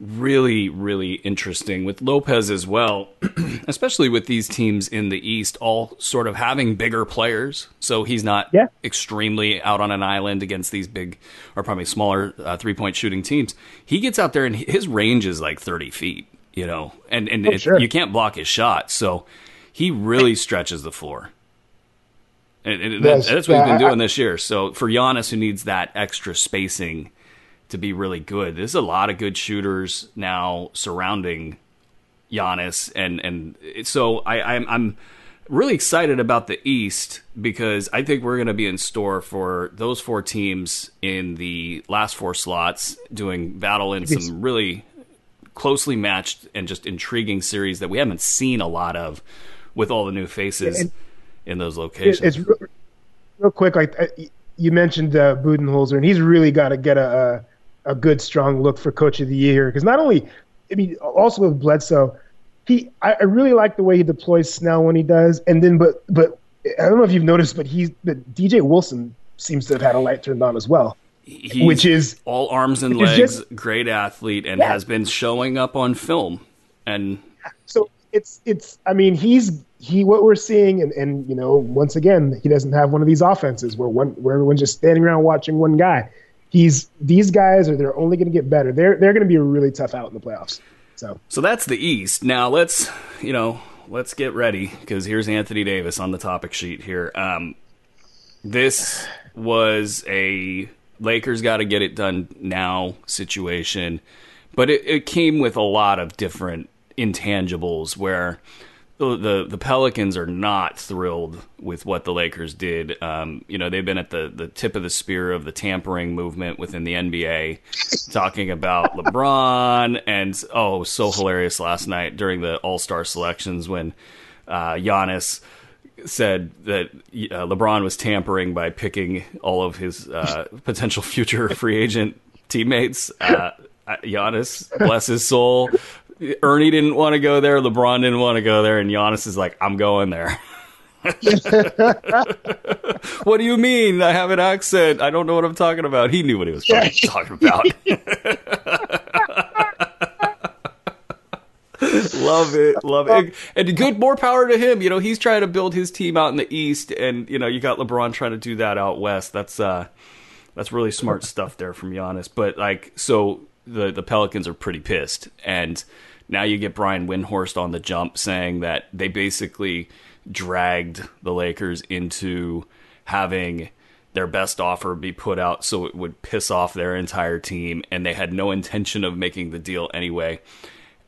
really, really interesting with Lopez as well, especially with these teams in the East all sort of having bigger players. So he's not yeah. extremely out on an island against these big or probably smaller uh, three point shooting teams. He gets out there and his range is like 30 feet, you know, and, and oh, it, sure. you can't block his shot. So he really stretches the floor. And, and that, that's what he's been doing this year. So for Giannis, who needs that extra spacing to be really good, there's a lot of good shooters now surrounding Giannis, and and so I, I'm I'm really excited about the East because I think we're going to be in store for those four teams in the last four slots doing battle in some really closely matched and just intriguing series that we haven't seen a lot of with all the new faces and in those locations. It's real, real quick, like you mentioned uh, Budenholzer, and he's really got to get a, a, a good, strong look for Coach of the Year because not only, I mean, also with Bledsoe, he I, I really like the way he deploys Snell when he does, and then but but I don't know if you've noticed, but he's but DJ Wilson seems to have had a light turned on as well. He's which is all arms and legs, just, great athlete, and yeah. has been showing up on film. And so it's it's I mean he's he what we're seeing and, and you know once again he doesn't have one of these offenses where one where everyone's just standing around watching one guy. He's these guys are they're only going to get better. They're they're going to be a really tough out in the playoffs. So so that's the East. Now let's you know let's get ready because here's Anthony Davis on the topic sheet here. Um, this was a Lakers got to get it done now situation, but it, it came with a lot of different intangibles where the, the, Pelicans are not thrilled with what the Lakers did. Um, you know, they've been at the, the tip of the spear of the tampering movement within the NBA, talking about LeBron and oh, so hilarious last night during the All Star selections when uh, Giannis said that uh, LeBron was tampering by picking all of his uh, potential future free agent teammates. Uh, Giannis, bless his soul, Ernie didn't want to go there. LeBron didn't want to go there, and Giannis is like, "I'm going there." what do you mean? I have an accent. I don't know what I'm talking about. He knew what he was talking about. love it, love it, and good. More power to him. You know, he's trying to build his team out in the East, and you know, you got LeBron trying to do that out west. That's uh, that's really smart stuff there from Giannis. But like, so the the Pelicans are pretty pissed, and now you get Brian Windhorst on the jump saying that they basically dragged the Lakers into having their best offer be put out so it would piss off their entire team, and they had no intention of making the deal anyway.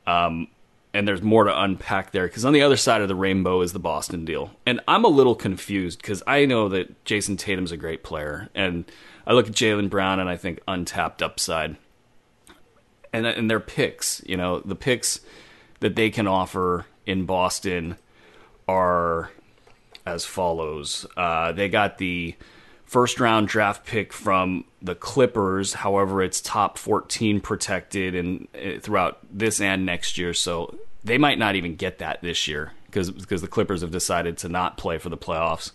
Um, and there's more to unpack there because on the other side of the rainbow is the Boston deal. And I'm a little confused because I know that Jayson Tatum's a great player, and I look at Jaylen Brown and I think untapped upside and and their picks, you know, the picks that they can offer in Boston are as follows. Uh, they got the first round draft pick from the Clippers. However, it's top 14 protected and uh, throughout this and next year. So they might not even get that this year because because the Clippers have decided to not play for the playoffs.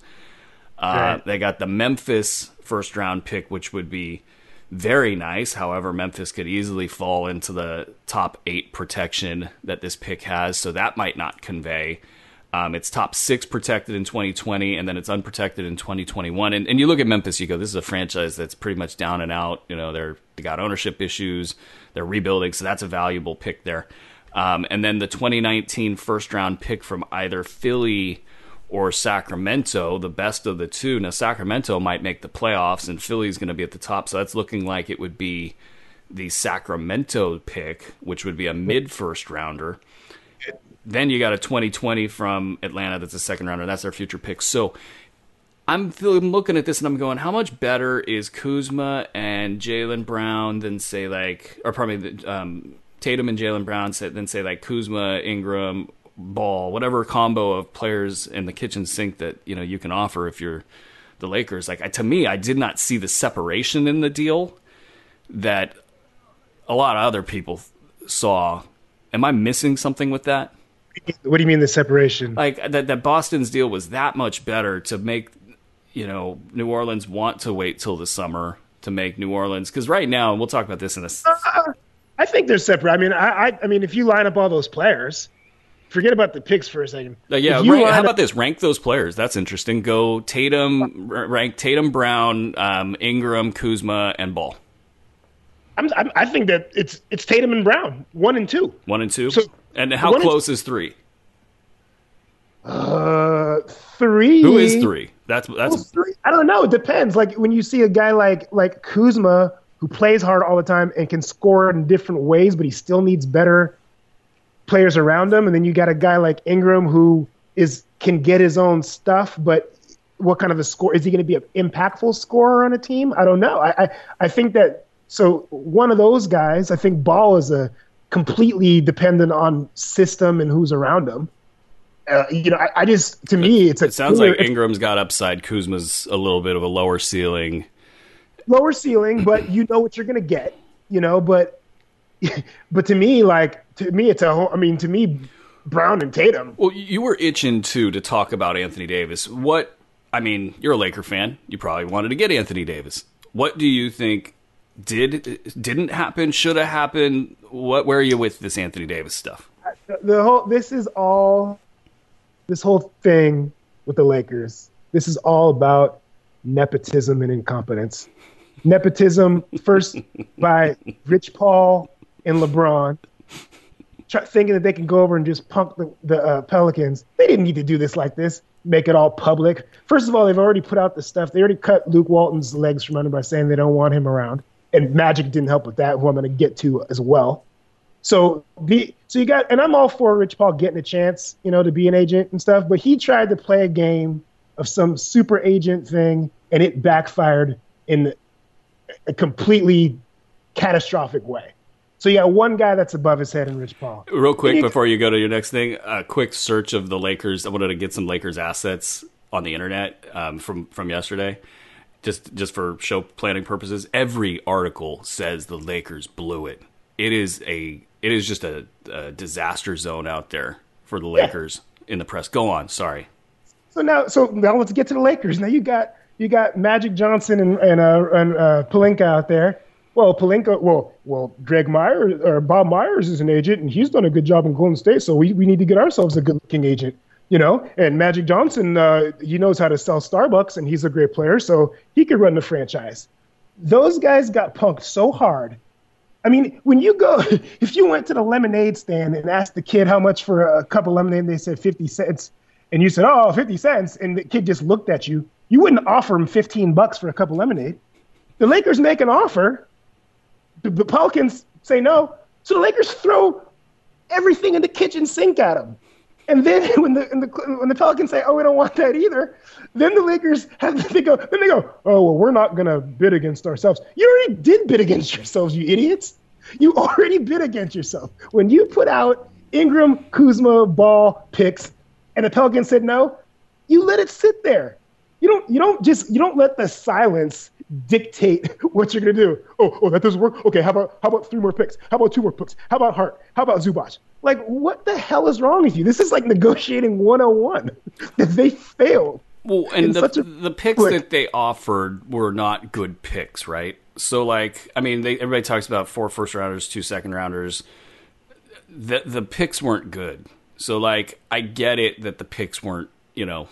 Uh, right. They got the Memphis first round pick, which would be very nice. However, Memphis could easily fall into the top eight protection that this pick has, so that might not convey. Um, it's top six protected in 2020, and then it's unprotected in 2021. And, and you look at Memphis, you go, this is a franchise that's pretty much down and out. You know, they're they got ownership issues, they're rebuilding, so that's a valuable pick there. Um, and then the 2019 first round pick from either Philly or Sacramento, the best of the two. Now Sacramento might make the playoffs, and Philly's going to be at the top, so that's looking like it would be the Sacramento pick, which would be a mid first rounder. Then you got a 2020 from Atlanta that's a second rounder. That's their future pick. So I'm, I'm looking at this and I'm going, how much better is Kuzma and Jaylen Brown than say like, or me, um, Tatum and Jaylen Brown than say like Kuzma, Ingram, Ball, whatever combo of players in the kitchen sink that you know you can offer if you're the Lakers. Like to me, I did not see the separation in the deal that a lot of other people saw. Am I missing something with that? What do you mean the separation? Like that, that Boston's deal was that much better to make you know New Orleans want to wait till the summer to make New Orleans because right now, and we'll talk about this in a. Uh, I think they're separate. I mean, I, I, I mean, if you line up all those players, forget about the picks for a second. Uh, yeah, rank, how about this? Rank those players. That's interesting. Go Tatum, rank Tatum, Brown, um, Ingram, Kuzma, and Ball. I'm, I'm, i think that it's it's Tatum and Brown, one and two. One and two. So, and how close is three? Uh, three. Who is three? That's that's three. I don't know. It depends. Like when you see a guy like like Kuzma who plays hard all the time and can score in different ways, but he still needs better players around him. And then you got a guy like Ingram who is can get his own stuff, but what kind of a score is he going to be an impactful scorer on a team? I don't know. I, I I think that so one of those guys. I think Ball is a completely dependent on system and who's around him. Uh, you know, I, I, just to me, it's a it sounds clear, like Ingram's got upside. Kuzma's a little bit of a lower ceiling. Lower ceiling, but you know what you're going to get. You know, but but to me, like to me, it's a. I mean, to me, Brown and Tatum. Well, you were itching too to talk about Anthony Davis. What? I mean, you're a Laker fan. You probably wanted to get Anthony Davis. What do you think did didn't happen? Should have happened? What? Where are you with this Anthony Davis stuff? The whole. This is all this whole thing with the Lakers, this is all about nepotism and incompetence. Nepotism first by Rich Paul and LeBron, try, thinking that they can go over and just punk the, the uh, Pelicans. They didn't need to do this like this, make it all public. First of all, they've already put out the stuff. They already cut Luke Walton's legs from under by saying they don't want him around. And Magic didn't help with that, who I'm going to get to as well. So the so you got and I'm all for Rich Paul getting a chance, you know, to be an agent and stuff, but he tried to play a game of some super agent thing and it backfired in a completely catastrophic way. So you got one guy that's above his head in Rich Paul. Real quick before you go to your next thing, a quick search of the Lakers. I wanted to get some Lakers assets on the internet um, from from yesterday, just just for show planning purposes. Every article says the Lakers blew it. It is a it is just a, a disaster zone out there for the Lakers yeah. in the press. Go on, sorry. So now, so now let's get to the Lakers. Now you got you got Magic Johnson and and, uh, and uh, Pelinka out there. Well, Pelinka, well, well, Greg Myers or Bob Myers is an agent, and he's done a good job in Golden State. So we, we need to get ourselves a good-looking agent, you know. And Magic Johnson, uh, he knows how to sell Starbucks, and he's a great player, so he could run the franchise. Those guys got punked so hard I mean, when you go, if you went to the lemonade stand and asked the kid how much for a cup of lemonade, and they said 50 cents, and you said, oh, 50 cents, and the kid just looked at you, you wouldn't offer him 15 bucks for a cup of lemonade. The Lakers make an offer. The, Pelicans say no. So the Lakers throw everything in the kitchen sink at them. And then when the, the when the Pelicans say, "Oh, we don't want that either," then the Lakers have they go then they go, "Oh, well, we're not gonna bid against ourselves." You already did bid against yourselves, you idiots. You already bid against yourself when you put out Ingram, Kuzma, Ball picks, and the Pelicans said no. You let it sit there. You don't you don't just you don't let the silence dictate what you're gonna do. Oh, oh, that doesn't work. Okay, how about how about three more picks? How about two more picks? How about Hart? How about Zubac? Like, what the hell is wrong with you? This is like negotiating 101. they failed. Well, and the, the picks that they offered were not good picks, right? So, like, I mean, they, everybody talks about four first rounders, two second rounders. The the picks weren't good. So, like, I get it that the picks weren't. You know,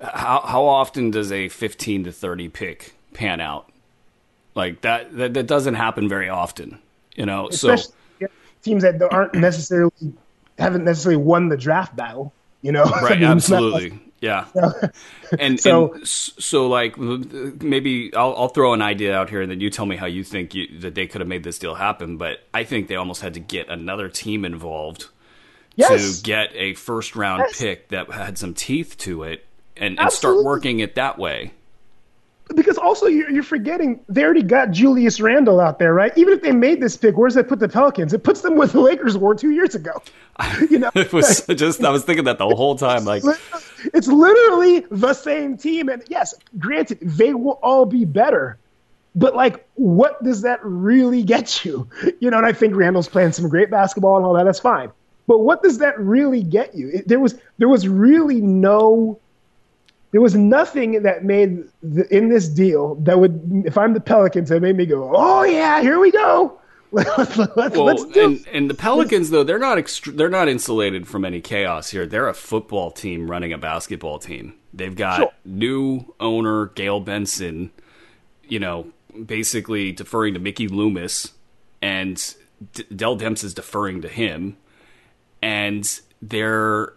how how often does a fifteen to thirty pick pan out? Like that that, that doesn't happen very often. You know, Especially, so teams that aren't necessarily haven't necessarily won the draft battle. You know, right? I mean, absolutely. Like, Yeah, and so and so like maybe I'll, I'll throw an idea out here, and then you tell me how you think you, that they could have made this deal happen. But I think they almost had to get another team involved yes. to get a first round yes. pick that had some teeth to it, and, and start working it that way because also you're, you're forgetting they already got Julius Randle out there, right? Even if they made this pick, where does that put the Pelicans? It puts them with the Lakers were two years ago. You know, it was just I was thinking that the whole time. Like it's literally the same team, and yes, granted, they will all be better. But like, what does that really get you? You know, and I think Randle's playing some great basketball and all that. That's fine. But what does that really get you? It, there was there was really no there was nothing that made the, in this deal that would, if I'm the Pelicans, that made me go, oh yeah, here we go. let's, let's, well, let's do. And, and, the Pelicans though they're not ext- they're not insulated from any chaos here. They're a football team running a basketball team. They've got sure. new owner Gayle Benson, you know, basically deferring to Mickey Loomis, and D- Dell Demps is deferring to him, and they're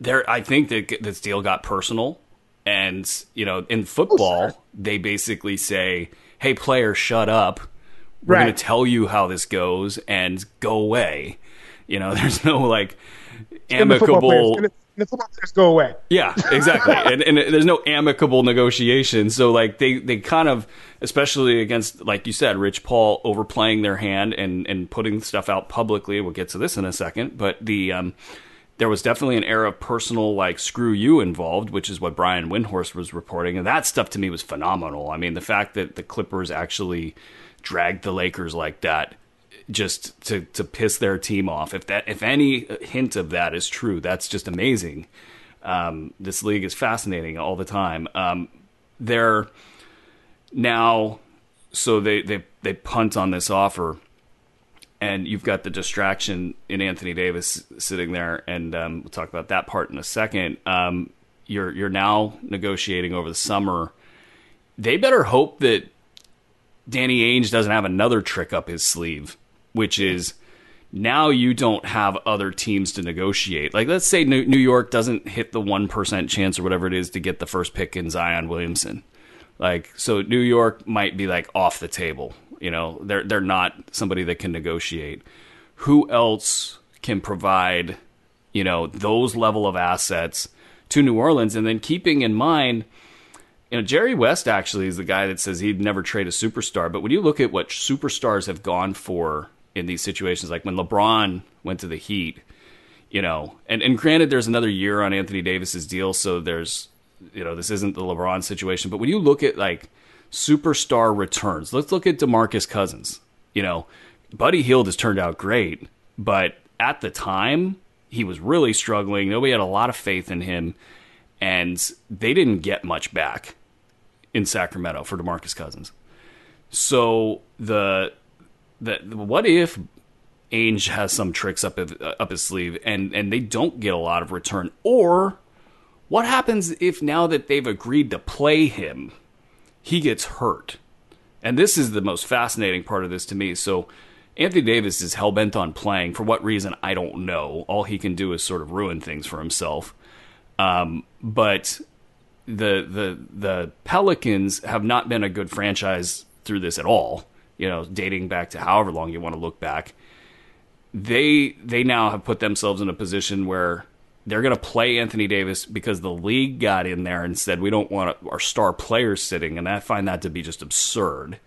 they're. I think that this deal got personal and, you know, in football, oh, they basically say, hey, player, shut up. We're right. going to tell you how this goes and go away. You know, there's no like amicable. the football players go away. Yeah, exactly. and, and there's no amicable negotiation. So like they, they kind of, especially against like you said, Rich Paul overplaying their hand and and putting stuff out publicly. We'll get to this in a second, but the um, there was definitely an era of personal like screw you involved, which is what Brian Windhorst was reporting, and that stuff to me was phenomenal. I mean, the fact that the Clippers actually dragged the Lakers like that just to to piss their team off. If that if any hint of that is true, that's just amazing. Um, this league is fascinating all the time. Um, they're now so they they they punt on this offer and you've got the distraction in Anthony Davis sitting there, and um, we'll talk about that part in a second. Um, you're you're now negotiating over the summer. They better hope that Danny Ainge doesn't have another trick up his sleeve, which is now you don't have other teams to negotiate. Like let's say New York doesn't hit the one percent chance or whatever it is to get the first pick in Zion Williamson. Like so, New York might be like off the table you know, they're they're not somebody that can negotiate. Who else can provide, you know, those level of assets to New Orleans? And then keeping in mind, you know, Jerry West actually is the guy that says he'd never trade a superstar. But when you look at what superstars have gone for in these situations, like when LeBron went to the Heat, you know, and, and granted, there's another year on Anthony Davis's deal, so there's, you know, this isn't the LeBron situation. But when you look at like superstar returns. Let's look at DeMarcus Cousins. You know, Buddy Hield has turned out great, but at the time, he was really struggling. Nobody had a lot of faith in him, and they didn't get much back in Sacramento for DeMarcus Cousins. So the the what if Ainge has some tricks up up his sleeve and and they don't get a lot of return or what happens if now that they've agreed to play him he gets hurt. And this is the most fascinating part of this to me. So Anthony Davis is hell bent on playing. For what reason, I don't know. All he can do is sort of ruin things for himself. Um, but the the the Pelicans have not been a good franchise through this at all. You know, dating back to however long you want to look back. They they now have put themselves in a position where they're going to play Anthony Davis because the league got in there and said we don't want our star players sitting, and I find that to be just absurd.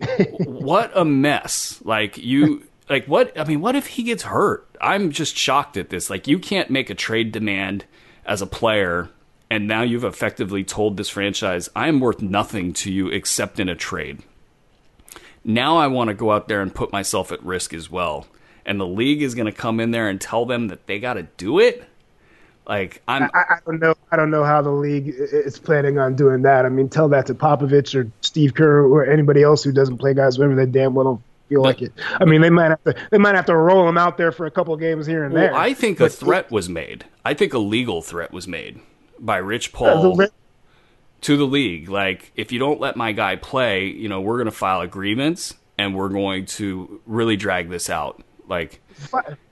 what a mess! Like you, like what? I mean, what if he gets hurt? I'm just shocked at this. Like you can't make a trade demand as a player, and now you've effectively told this franchise, I am worth nothing to you except in a trade. Now I want to go out there and put myself at risk as well and the league is going to come in there and tell them that they got to do it. Like I'm, I, I, don't know. I don't know how the league is planning on doing that. I mean, tell that to Popovich or Steve Kerr or anybody else who doesn't play guys whenever they damn well don't feel like it. I mean, they might have to. They might have to roll them out there for a couple games here and well, there. I think but, a threat was made. I think a legal threat was made by Rich Paul. Uh, the, to the league, like if you don't let my guy play, you know we're going to file agreements and we're going to really drag this out Like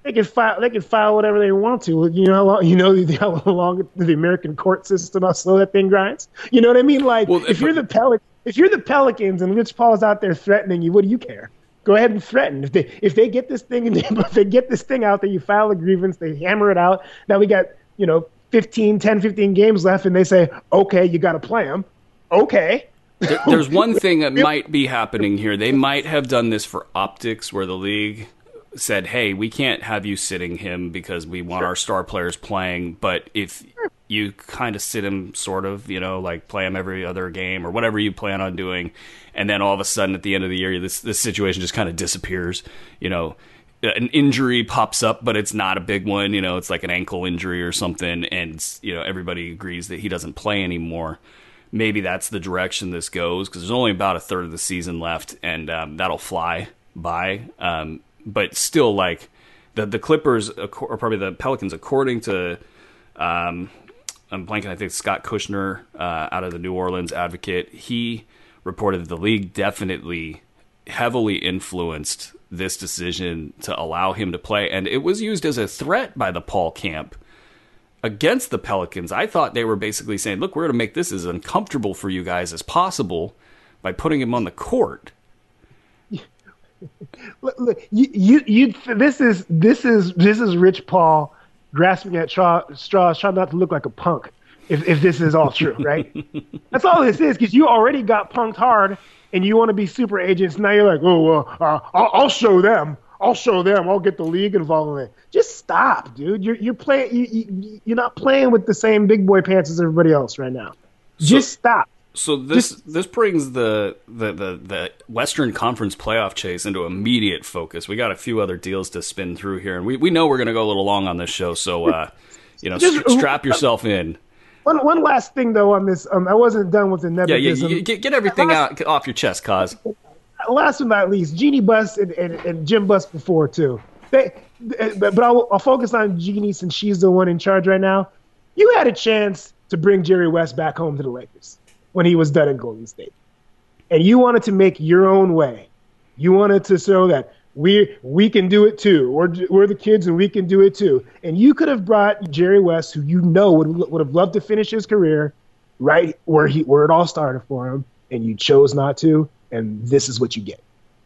they can file, they can file whatever they want to. You know, how long, you know how long the American court system, how slow that thing grinds. You know what I mean? Like, well, if, if you're the Pelic, if you're the Pelicans and Rich Paul is out there threatening you, what do you care? Go ahead and threaten. If they if they get this thing and if they get this thing out there, you file a grievance, they hammer it out. Now we got you know 15, 10, 15 games left, and they say, okay, you got to play them. Okay. There's one thing that might be happening here. They might have done this for optics, where the league said, "Hey, we can't have you sitting him because we want sure. our star players playing, but if you kind of sit him sort of, you know, like play him every other game or whatever you plan on doing, and then all of a sudden at the end of the year this this situation just kind of disappears, you know, an injury pops up, but it's not a big one, you know, it's like an ankle injury or something and you know, everybody agrees that he doesn't play anymore." Maybe that's the direction this goes because there's only about a third of the season left, and um, that'll fly by. Um, but still, like the the Clippers or probably the Pelicans, according to um, I'm blanking. I think Scott Kushner uh, out of the New Orleans Advocate. He reported that the league definitely heavily influenced this decision to allow him to play, and it was used as a threat by the Paul camp against the Pelicans. I thought they were basically saying, "Look, we're going to make this as uncomfortable for you guys as possible by putting him on the court." Look, look, you, you, you, this is this is this is Rich Paul grasping at straw, straws, trying not to look like a punk. If if this is all true, right? That's all this is, because you already got punked hard, and you want to be super agents. Now you're like, oh, well, uh, I'll, I'll show them. I'll show them. I'll get the league involved in it. Just stop, dude. You're you're playing. You, you, you're not playing with the same big boy pants as everybody else right now. Just stop. So this Just, this brings the, the, the the Western Conference playoff chase into immediate focus. We got a few other deals to spin through here, and we, we know we're going to go a little long on this show. So uh, you know, Just, strap yourself in. One one last thing though on this, um, I wasn't done with the nepotism. Yeah, yeah, get, get everything last, out off your chest, cause. Last but not least, Jeanie Buss and, and, and Jim Buss before too. They, but I'll, I'll focus on Jeanie since she's the one in charge right now. You had a chance to bring Jerry West back home to the Lakers when he was done in Golden State. And you wanted to make your own way. You wanted to show that we we can do it too. We're, we're the kids and we can do it too. And you could have brought Jerry West, who you know would would have loved to finish his career right where he where it all started for him, and you chose not to. And this is what you get.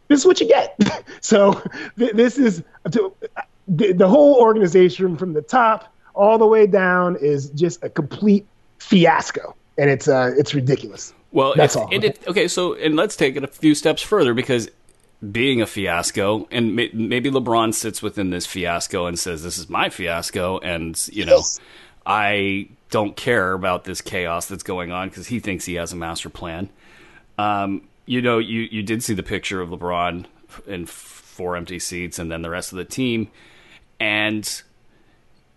This is what you get. so th- this is to, the, the whole organization from the top all the way down is just a complete fiasco and it's uh, it's ridiculous. Well, that's all. It, okay, so and let's take it a few steps further because being a fiasco, and may, maybe LeBron sits within this fiasco and says, "This is my fiasco," and you know, yes. I don't care about this chaos that's going on because he thinks he has a master plan. Um, you know, you you did see the picture of LeBron in four empty seats, and then the rest of the team, and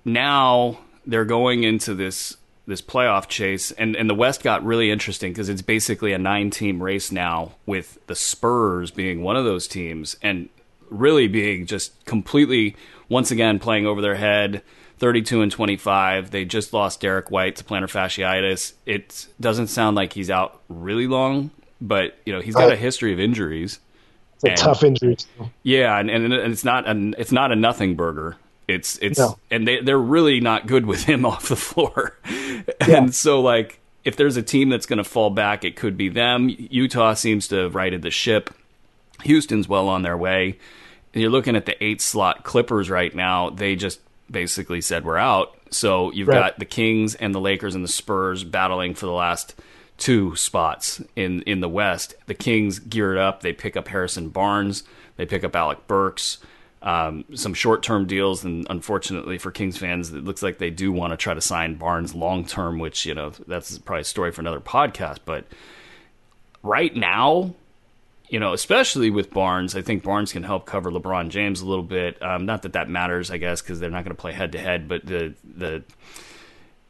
now they're going into this this playoff chase, and and the West got really interesting because it's basically a nine team race now, with the Spurs being one of those teams, and really being just completely once again playing over their head. 32 and 25. They just lost Derrick White to plantar fasciitis. It doesn't sound like he's out really long, but you know he's got a oh. history of injuries. It's a and, tough injury. Yeah, and, and it's not a it's not a nothing burger. It's it's no. and they they're really not good with him off the floor. Yeah. And so like if there's a team that's going to fall back, it could be them. Utah seems to have righted the ship. Houston's well on their way. And you're looking at the eight slot Clippers right now. They just basically said we're out. So you've right. got the Kings and the Lakers and the Spurs battling for the last two spots in in the West. The Kings geared up. They pick up Harrison Barnes. They pick up Alec Burks um, some short term deals, and unfortunately for Kings fans, it looks like they do want to try to sign Barnes long term, which you know that's probably a story for another podcast. But right now, you know, especially with Barnes, I think Barnes can help cover LeBron James a little bit. Um, not that that matters, I guess, because they're not going to play head to head. But the the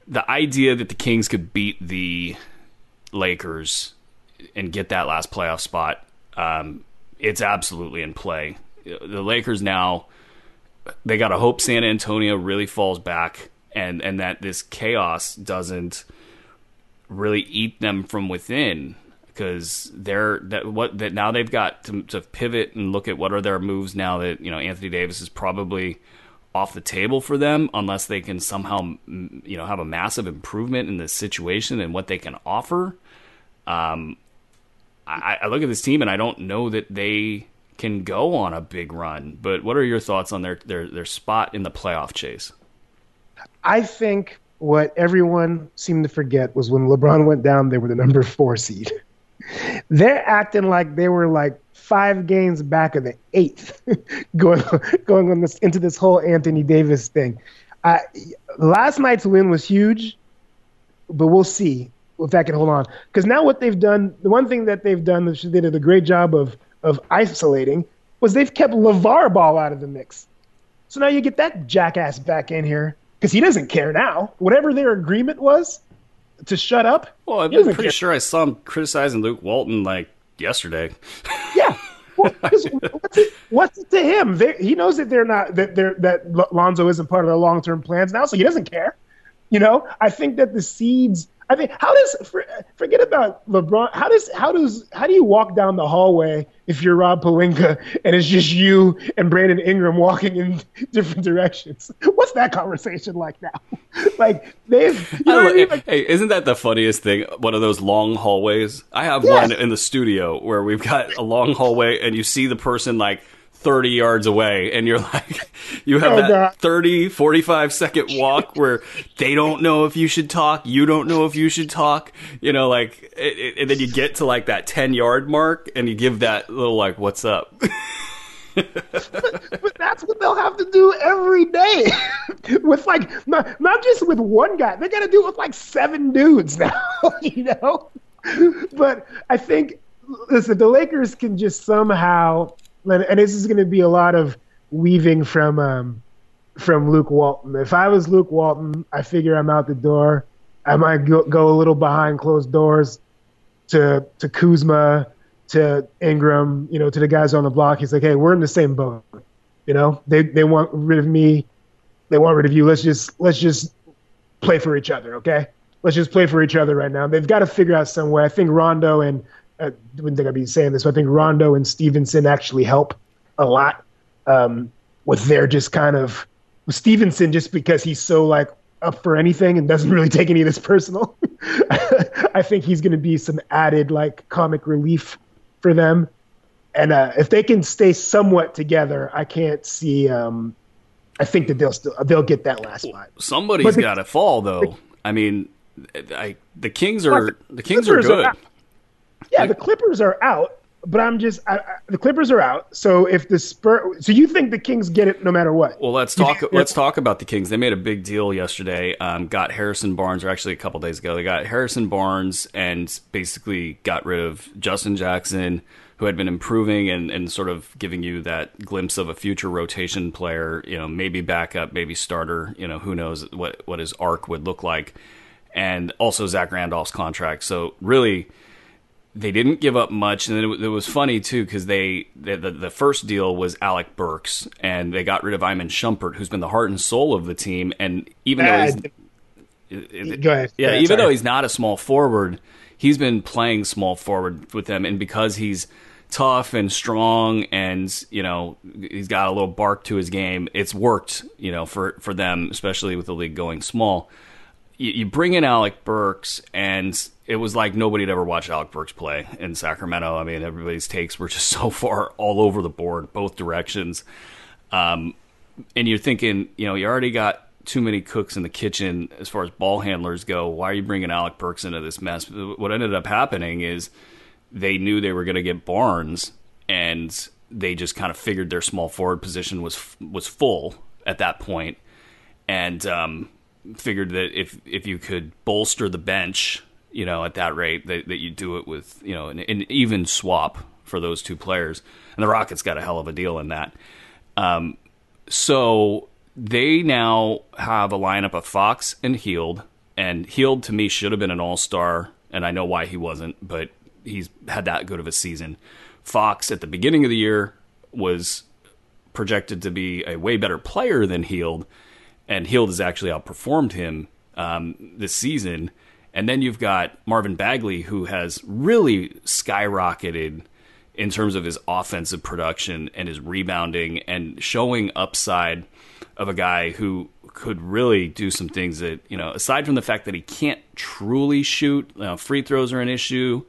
the idea that the Kings could beat the Lakers and get that last playoff spot, um, it's absolutely in play the Lakers now they got to hope San Antonio really falls back and and that this chaos doesn't really eat them from within because they're that what that now they've got to, to pivot and look at what are their moves now that you know Anthony Davis is probably off the table for them unless they can somehow you know have a massive improvement in the situation and what they can offer. Um, I, I look at this team and I don't know that they can go on a big run. But what are your thoughts on their their their spot in the playoff chase? I think what everyone seemed to forget was when LeBron went down, they were the number four seed. They're acting like they were like five games back of the eighth, going going on this into this whole Anthony Davis thing. Last night's win was huge, but we'll see if that can hold on. Because now what they've done, the one thing that they've done, they did a great job of of isolating, was they've kept LaVar Ball out of the mix. So now you get that jackass back in here because he doesn't care now. Whatever their agreement was to shut up. Well, I'm pretty care. sure I saw him criticizing Luke Walton like yesterday. Yeah. Well, what's, it, what's, it, to him? They, he knows that they're not that they're that Lonzo isn't part of their long term plans now, so he doesn't care. You know, I think that the seeds I mean, how does forget about LeBron? How does how does how do you walk down the hallway if you're Rob Pelinka and it's just you and Brandon Ingram walking in different directions? What's that conversation like now? like they've. You know I mean? like, hey, isn't that the funniest thing? One of those long hallways. I have yes. one in the studio where we've got a long hallway and you see the person like 30 yards away and you're like you have oh, that God. 30 45 second walk where they don't know if you should talk you don't know if you should talk you know like it, it, and then you get to like that 10 yard mark and you give that little like what's up? But, but, that's what they'll have to do every day. With like not, not just with one guy. They got to do it with like seven dudes now you know? But i think listen the lakers can just somehow and this is going to be a lot of weaving from um, from Luke Walton. If I was Luke Walton, I figure I'm out the door. I might go, go a little behind closed doors to to Kuzma, to Ingram, you know, to the guys on the block. He's like, hey, we're in the same boat. You know, they they want rid of me, they want rid of you. Let's just let's just play for each other, okay? Let's just play for each other right now. They've got to figure out some way. I think Rondo and I wouldn't think I'd be saying this, but I think Rondo and Stephenson actually help a lot um, with their just kind of Stephenson just because he's so like up for anything and doesn't really take any of this personal. I think he's going to be some added like comic relief for them. And uh, if they can stay somewhat together, I can't see. Um, I think that they'll still they'll get that last spot. Somebody's got to fall, though. I mean, I, the Kings are the Kings are good. Are yeah, the Clippers are out, but I'm just I, I, the Clippers are out. So if the Spur, so you think the Kings get it no matter what? Well, let's talk. let's talk about the Kings. They made a big deal yesterday. Um, got Harrison Barnes, or actually a couple days ago, they got Harrison Barnes and basically got rid of Justin Jackson, who had been improving and, and sort of giving you that glimpse of a future rotation player. You know, maybe backup, maybe starter. You know, who knows what what his arc would look like, and also Zach Randolph's contract. So really they didn't give up much, and then it, it was funny too because they, they the, the first deal was Alec Burks, and they got rid of Iman Shumpert, who's been the heart and soul of the team, and even though he's it, go ahead. Yeah, ahead, even sorry. though he's not a small forward, he's been playing small forward with them, and because he's tough and strong, and you know he's got a little bark to his game, it's worked. You know for for them, especially with the league going small. You, you bring in Alec Burks, and it was like nobody had ever watched Alec Burks play in Sacramento. I mean, everybody's takes were just so far all over the board, both directions. Um, and you're thinking, you know, you already got too many cooks in the kitchen as far as ball handlers go. Why are you bringing Alec Burks into this mess? What ended up happening is they knew they were going to get Barnes, and they just kind of figured their small forward position was was full at that point, and um, figured that if if you could bolster the bench you know, at that rate, that, that you do it with, you know, an, an, even swap for those two players. And the Rockets got a hell of a deal in that. Um, so they now have a lineup of Fox and Hield. And Hield, to me, should have been an all star. And I know why he wasn't, but he's had that good of a season. Fox, at the beginning of the year, was projected to be a way better player than Hield. And Hield has actually outperformed him um, this season And then you've got Marvin Bagley, who has really skyrocketed in terms of his offensive production and his rebounding and showing upside of a guy who could really do some things that, you know, aside from the fact that he can't truly shoot, you know, free throws are an issue.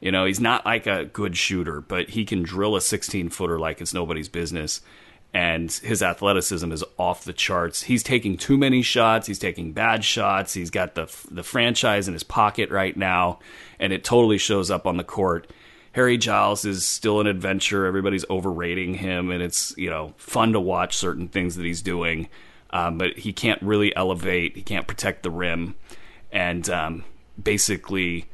You know, he's not like a good shooter, but he can drill a 16 footer like it's nobody's business. And his athleticism is off the charts. He's taking too many shots. He's taking bad shots. He's got the the franchise in his pocket right now, and it totally shows up on the court. Harry Giles is still an adventure. Everybody's overrating him, and it's you know fun to watch certain things that he's doing, um, but he can't really elevate. He can't protect the rim, and um, basically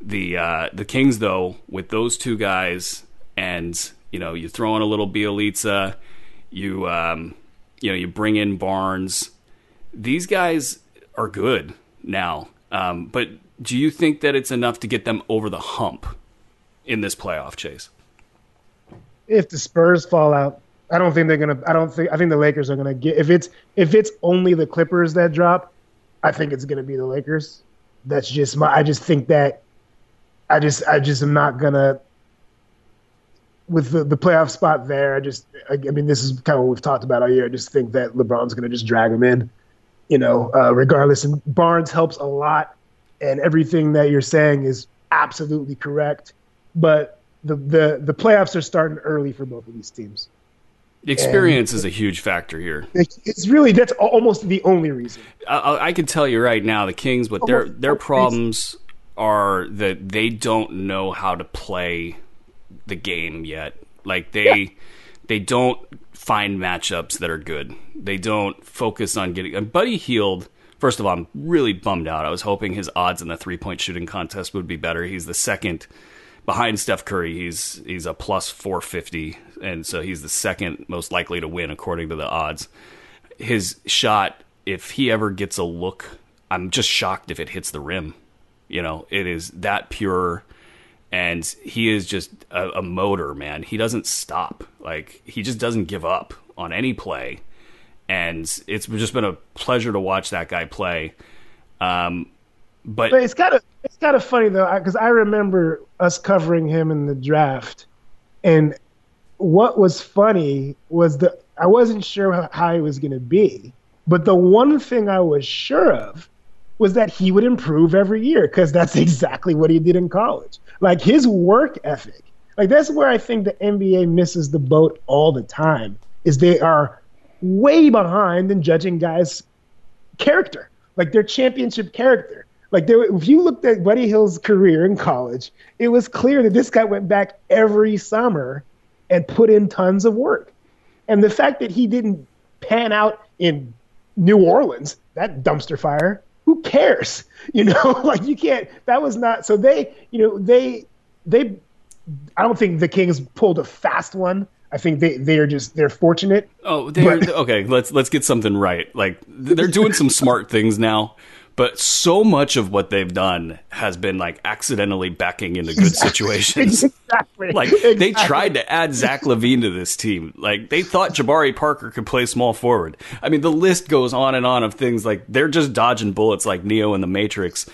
the uh, the Kings though with those two guys, and you know you throw in a little Bjelica, you um, you know you bring in Barnes. These guys are good now, um, but do you think that it's enough to get them over the hump? in this playoff chase. If the Spurs fall out, I don't think they're gonna. I don't think. I think the Lakers are gonna get. If it's if it's only the Clippers that drop, I think it's gonna be the Lakers. That's just my. I just think that. I just. I just am not gonna. With the, the playoff spot there, I just. I, I mean, this is kind of what we've talked about all year. I just think that LeBron's gonna just drag them in. You know, uh, regardless, and Barnes helps a lot, and everything that you're saying is absolutely correct but the the the playoffs are starting early for both of these teams. Experience and is a huge factor here. It's really that's almost the only reason. I, I can tell you right now, the Kings, but their their problems are that they don't know how to play the game yet. Like they yeah. they don't find matchups that are good. They don't focus on getting. And Buddy Hield. First of all, I'm really bummed out. I was hoping his odds in the three point shooting contest would be better. He's the second behind Steph Curry, he's he's a plus 450, and so he's the second most likely to win according to the odds. His shot, if he ever gets a look, I'm just shocked if it hits the rim. You know, it is that pure, and he is just a, a motor, man. He doesn't stop. Like he just doesn't give up on any play, and it's just been a pleasure to watch that guy play. Um, but, but it's kind of it's kind of funny though because I remember us covering him in the draft, and what was funny was that I wasn't sure how he was going to be, but the one thing I was sure of was that he would improve every year because that's exactly what he did in college. Like his work ethic, like that's where I think the NBA misses the boat all the time. Is they are way behind in judging guys' character, like their championship character. Like there, if you looked at Buddy Hield's career in college, it was clear that this guy went back every summer and put in tons of work. And the fact that he didn't pan out in New Orleans, that dumpster fire, who cares? You know, like you can't. That was not. So they, you know, they, they. I don't think the Kings pulled a fast one. I think they they are just they're fortunate. Oh, they're but, okay. Let's let's get something right. Like they're doing some smart things now but so much of what they've done has been like accidentally backing into good situations. exactly. Like exactly. they tried to add Zach LaVine to this team. Like they thought Jabari Parker could play small forward. I mean, the list goes on and on of things like they're just dodging bullets like Neo in the Matrix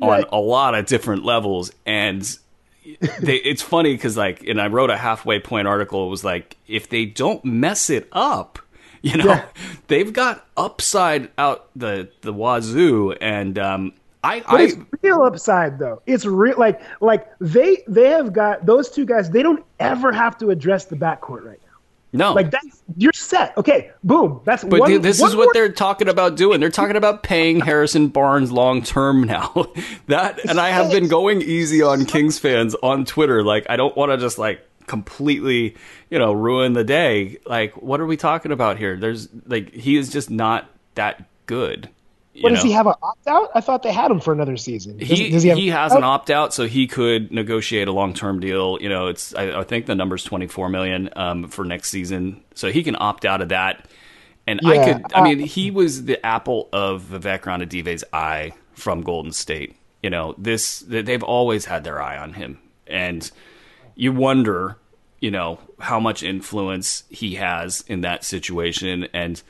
on right. a lot of different levels and they, it's funny because like and i wrote a halfway point article it was like if they don't mess it up You know, yeah. they've got upside out the the wazoo, and um, I, but I it's real upside though. It's real like like they they have got those two guys. They don't ever have to address the backcourt right now. No, like that's you're set. Okay, boom. That's but one, this one is what more. they're talking about doing. They're talking about paying Harrison Barnes long term now. that and I have been going easy on Kings fans on Twitter. Like I don't want to just like completely, you know, ruin the day. Like, what are we talking about here? There's like he is just not that good. What know? does he have an opt out? I thought they had him for another season. Does, he does he, he has an opt out, so he could negotiate a long term deal. You know, it's I, I think the number's twenty four million um, for next season, so he can opt out of that. And yeah, I could, I uh, mean, he was the apple of Vivek Ranadive's eye from Golden State. You know, this they've always had their eye on him, and you wonder you know how much influence he has in that situation and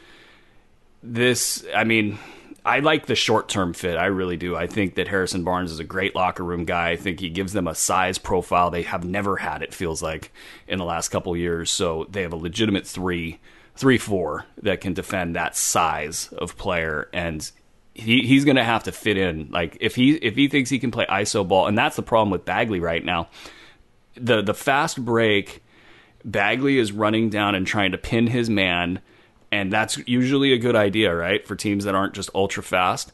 this i mean I like the short term fit. I really do. I think that Harrison Barnes is a great locker room guy. I think he gives them a size profile they have never had. It feels like in the last couple years. So they have a legitimate three, three four that can defend that size of player, and he, he's going to have to fit in. Like if he if he thinks he can play iso ball, and that's the problem with Bagley right now. The the fast break, Bagley is running down and trying to pin his man and that's usually a good idea, right, for teams that aren't just ultra fast.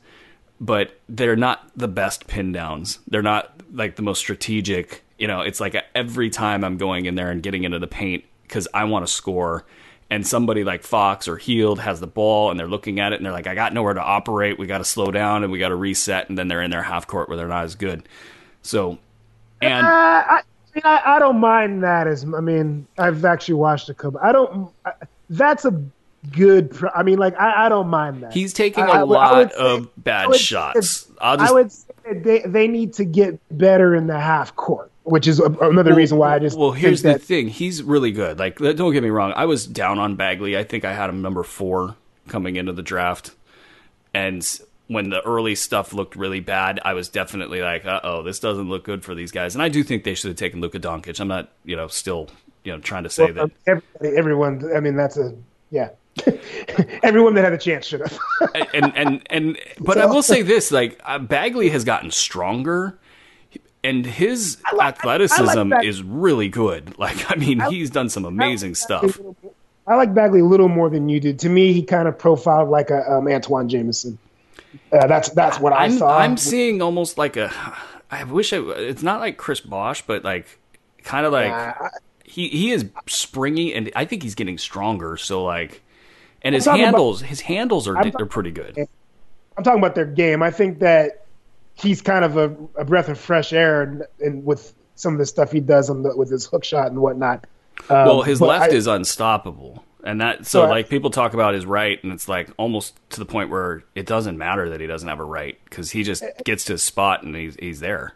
But they're not the best pin downs. They're not like the most strategic. You know, it's like every time I'm going in there and getting into the paint because I want to score, and somebody like Fox or Hield has the ball and they're looking at it and they're like, I got nowhere to operate. We got to slow down and we got to reset. And then they're in their half court where they're not as good. So, and uh, I, I, I don't mind that as I mean I've actually watched a couple. I don't. I, that's a good. I mean, like I, I don't mind that. He's taking a I, lot say, of bad shots. I'll just, I would say they they need to get better in the half court, which is another well, reason why I just. Well, here's the thing: he's really good. Like, uh, don't get me wrong. I was down on Bagley. I think I had him number four coming into the draft, and when the early stuff looked really bad, I was definitely like, "Uh oh, this doesn't look good for these guys." And I do think they should have taken Luka Doncic. I'm not, you know, still, you know, trying to say well, that everyone. I mean, that's a yeah. Everyone that had a chance should have. and and and but so. I will say this: like uh, Bagley has gotten stronger, and his like, athleticism like is really good. Like I mean, I, he's done some amazing stuff. I like Bagley a little more than you did. To me, he kind of profiled like a um, Antawn Jamison. Uh, that's that's what I I'm, saw. I'm seeing almost like a. I wish I, it's not like Chris Bosh, but like kind of like he he is springy, and I think he's getting stronger. So like and his handles, about, his handles are are pretty good. I'm talking about their game. I think that he's kind of a, a breath of fresh air, and, and, with some of the stuff he does on the, with his hook shot and whatnot. Um, well, his left I, is unstoppable, and that so, like people talk about his right, and it's like almost to the point where it doesn't matter that he doesn't have a right because he just uh, gets to his spot and he's he's there.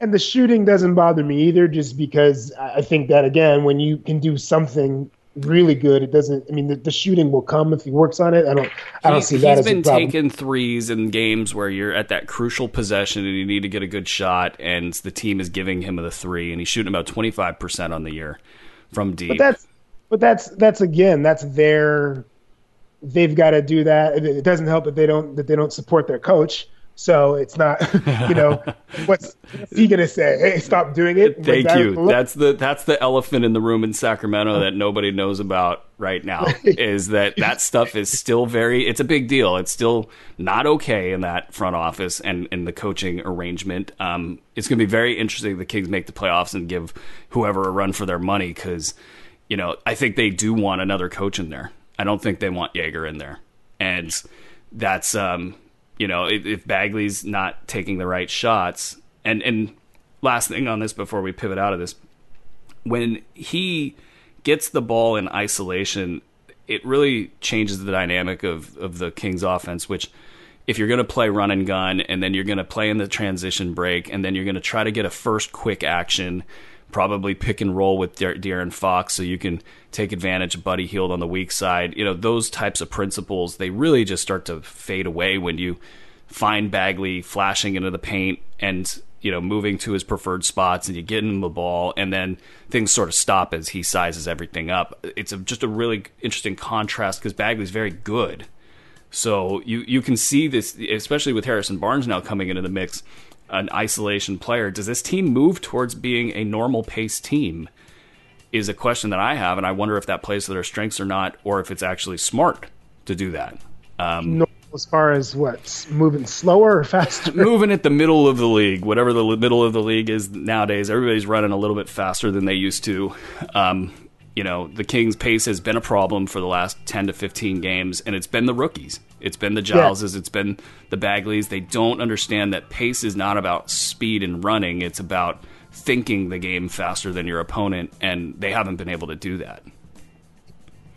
And the shooting doesn't bother me either, just because I think that again, when you can do something really good. It doesn't. I mean, the, the, shooting will come if he works on it. I don't. I don't see that He's been taking threes in games where you're at that crucial possession and you need to get a good shot, and the team is giving him the three, and he's shooting about twenty five percent on the year from deep. But that's. But that's that's again that's their. They've got to do that. It doesn't help that they don't that they don't support their coach. So it's not, you know, what's, what's he going to say? Hey, stop doing it. Thank you. That's the that's the elephant in the room in Sacramento that nobody knows about right now. is that that stuff is still very? It's a big deal. It's still not okay in that front office and in the coaching arrangement. Um, it's going to be very interesting. If the Kings make the playoffs and give whoever a run for their money because, you know, I think they do want another coach in there. I don't think they want Joerger in there, and that's um you know, if, if Bagley's not taking the right shots, and and last thing on this before we pivot out of this, when he gets the ball in isolation, it really changes the dynamic of of the Kings offense, which if you're going to play run and gun and then you're going to play in the transition break and then you're going to try to get a first quick action probably pick and roll with De- De'Aaron Fox so you can take advantage of Buddy Hield on the weak side. You know, those types of principles, they really just start to fade away when you find Bagley flashing into the paint and, you know, moving to his preferred spots and you get him the ball and then things sort of stop as he sizes everything up. It's a, just a really interesting contrast because Bagley's very good. So you, you can see this, especially with Harrison Barnes now coming into the mix an isolation player. Does this team move towards being a normal pace team? Is a question that I have, and I wonder if that plays to their strengths or not, or if it's actually smart to do that. Um, as far as what moving slower or faster? moving at the middle of the league, whatever the middle of the league is nowadays. Everybody's running a little bit faster than they used to. Um, you know, the Kings' pace has been a problem for the last ten to fifteen games, and it's been the rookies. It's been the Gileses, yeah. it's been the Bagleys. They don't understand that pace is not about speed and running, it's about thinking the game faster than your opponent, and they haven't been able to do that.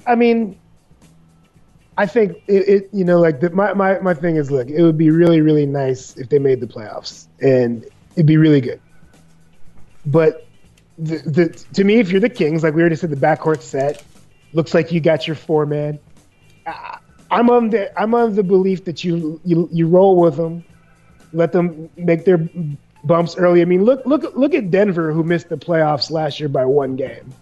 I mean, I think it, it you know, like the, my, my, my thing is look, it would be really, really nice if they made the playoffs, and it'd be really good. But the, the, to me, if you're the Kings, like we already said, the backcourt set looks like you got your four man. I'm on the I'm on the belief that you you you roll with them, let them make their bumps early. I mean, look look look at Denver who missed the playoffs last year by one game.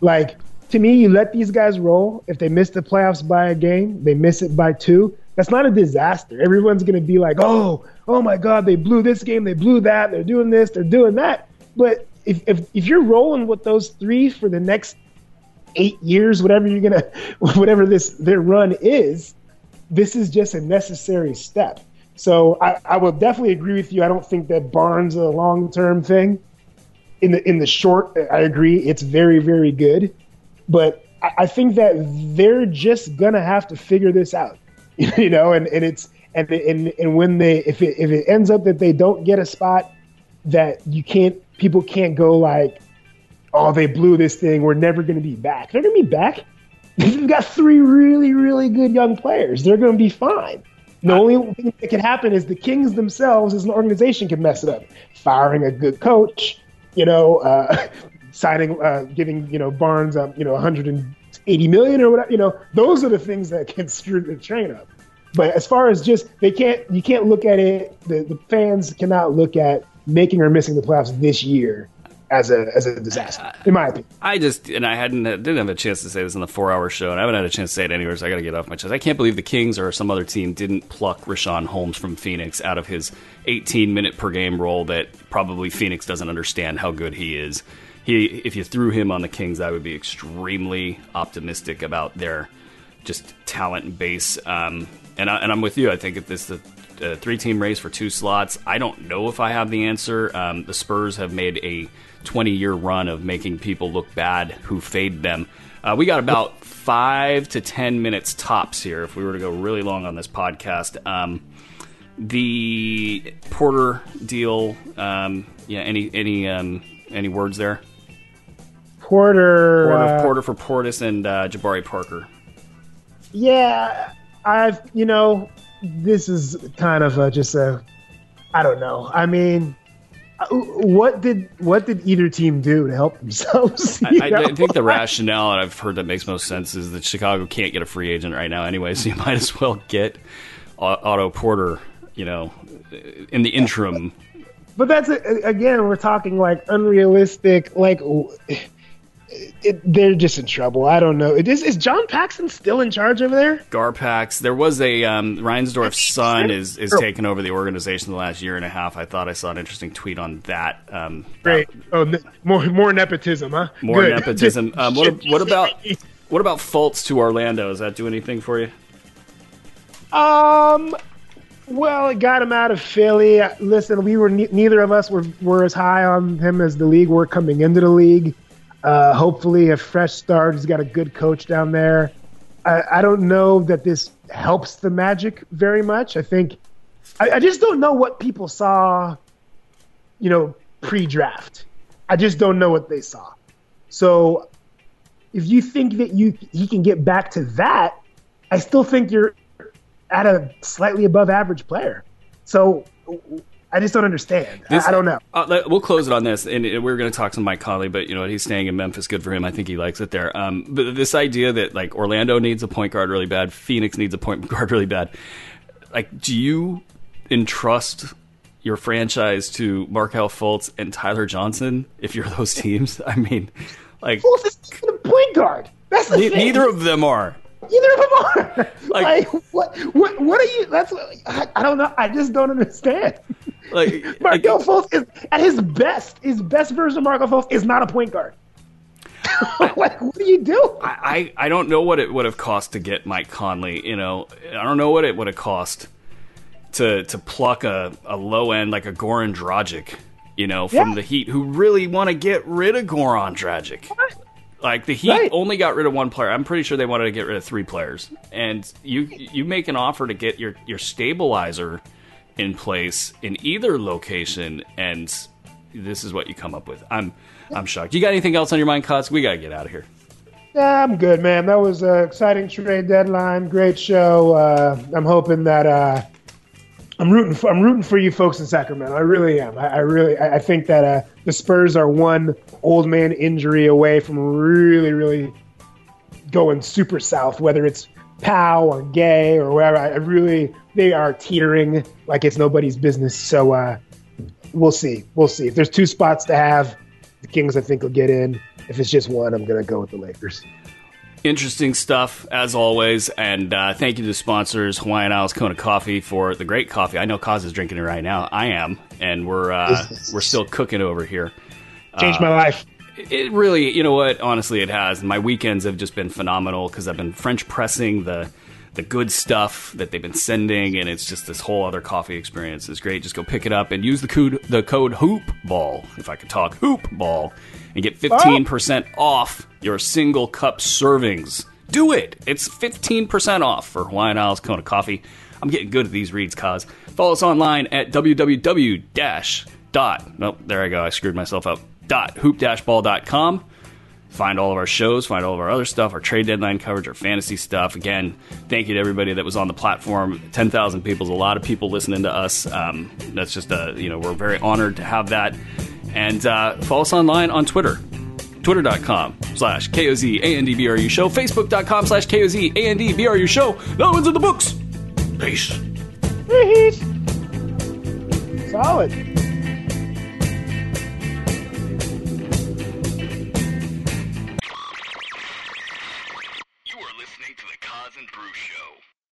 Like to me, you let these guys roll. If they miss the playoffs by a game, they miss it by two. That's not a disaster. Everyone's going to be like, "Oh, oh my God, they blew this game, they blew that, they're doing this, they're doing that." But if if if you're rolling with those three for the next eight years, whatever you're gonna, whatever this their run is, this is just a necessary step. So I, I will definitely agree with you. I don't think that Barnes is a long term thing. In the in the short, I agree. It's very very good, but I, I think that they're just gonna have to figure this out, you know. And, and it's and, and and when they if it if it ends up that they don't get a spot that you can't people can't go like, oh they blew this thing. We're never gonna be back. They're gonna be back. They've got three really really good young players. They're gonna be fine. The only thing that can happen is the Kings themselves, as an organization, can mess it up. Firing a good coach, you know, uh, signing, uh, giving, you know, Barnes, um, you know, 180 million or whatever. You know, those are the things that can screw the train up. But as far as just, they can't, you can't look at it. The, the fans cannot look at making or missing the playoffs this year as a as a disaster, in my opinion. I just and I hadn't didn't have a chance to say this in the four hour show, and I haven't had a chance to say it anywhere. So I got to get off my chest. I can't believe the Kings or some other team didn't pluck Richaun Holmes from Phoenix out of his 18 minute per game role. That probably Phoenix doesn't understand how good he is. He, if you threw him on the Kings, I would be extremely optimistic about their just talent base. Um, and, I, and I'm with you. I think if this the uh, three team race for two slots, I don't know if I have the answer. Um, the Spurs have made a 20 year run of making people look bad who fade them. Uh, we got about five to 10 minutes tops here if we were to go really long on this podcast. Um, the Porter deal, um, yeah, any any um, any words there? Porter, Porter, uh, Porter for Portis and uh, Jabari Parker. Yeah, I've you know this is kind of a, just a I don't know. I mean, what did what did either team do to help themselves? I, I, think the rationale and I've heard that makes most sense is that Chicago can't get a free agent right now anyway, so you might as well get Otto Porter, you know, in the interim. But that's again, we're talking like unrealistic, like it, they're just in trouble. I don't know. Is, is John Paxson still in charge over there? Garpax. There was a um, Reinsdorf's son is is taking over the organization the last year and a half. I thought I saw an interesting tweet on that. Um, Great. oh, more more nepotism, huh? More Good. nepotism. Um, what what about what about Fultz to Orlando? Does that do anything for you? Um. Well, it got him out of Philly. Listen, we were ne- neither of us were were as high on him as the league were coming into the league. Uh, hopefully, a fresh start. He's got a good coach down there. I, I, don't know that this helps the Magic very much. I think I, I just don't know what people saw, you know, pre-draft. I just don't know what they saw. So, if you think that you he can get back to that, I still think you're at a slightly above average player. So I just don't understand. This, I, don't know. Uh, we'll close it on this, and we're going to talk to Mike Conley, but you know he's staying in Memphis. Good for him. I think he likes it there. Um, but this idea that like Orlando needs a point guard really bad, Phoenix needs a point guard really bad. Like, do you entrust your franchise to Markelle Fultz and Tyler Johnson if you're those teams? I mean, like Fultz is a point guard. That's the ne- neither of them are. Neither of them are. Like, like what, what? What are you? That's I, I don't know. I just don't understand. Like Markelle Fultz is at his best. His best version of Markelle Fultz is not a point guard. like, what do you do? I, I, I don't know what it would have cost to get Mike Conley. You know, I don't know what it would have cost to to pluck a, a low end like a Goran Dragic. You know, from yeah. the Heat, who really want to get rid of Goran Dragic. Like the Heat right. only got rid of one player. I'm pretty sure they wanted to get rid of three players. And you you make an offer to get your your stabilizer in place in either location, and this is what you come up with. I'm I'm shocked. You got anything else on your mind, Cuts? We gotta get out of here. Yeah, I'm good, man. That was an exciting trade deadline. Great show. Uh, I'm hoping that uh, I'm rooting. For, I'm rooting for you folks in Sacramento. I really am. I, I really. I, I think that uh, the Spurs are one old man injury away from really, really going super south. Whether it's Pau or Gay or wherever. I really they are teetering like it's nobody's business. So uh, we'll see. We'll see. If there's two spots to have, the Kings I think will get in. If it's just one, I'm gonna go with the Lakers. Interesting stuff as always, and uh, thank you to the sponsors Hawaiian Isles Kona Coffee for the great coffee. I know Koz is drinking it right now. I am, and we're uh, we're still cooking over here. Changed my life. It really, you know what? Honestly, it has. My weekends have just been phenomenal because I've been French pressing the the good stuff that they've been sending, and it's just this whole other coffee experience. It's great. Just go pick it up and use the code the code Hoop Ball if I could talk Hoop Ball and get fifteen percent off your single cup servings. Do it. It's fifteen percent off for Hawaiian Isles Kona Coffee. I'm getting good at these reads, cause follow us online at www dash dot. Nope, there I go. I screwed myself up. Dot hoop dash ball.com. Find all of our shows, find all of our other stuff, our trade deadline coverage, our fantasy stuff. Again, thank you to everybody that was on the platform. 10,000 people is a lot of people listening to us. Um, that's just a, you know, we're very honored to have that. And uh, follow us online on Twitter. Twitter.com slash K-O-Z-A-N-D-B-R-U show. Facebook.com slash K-O-Z-A-N-D-B-R-U show. That one's in the books. Peace. Peace. Solid.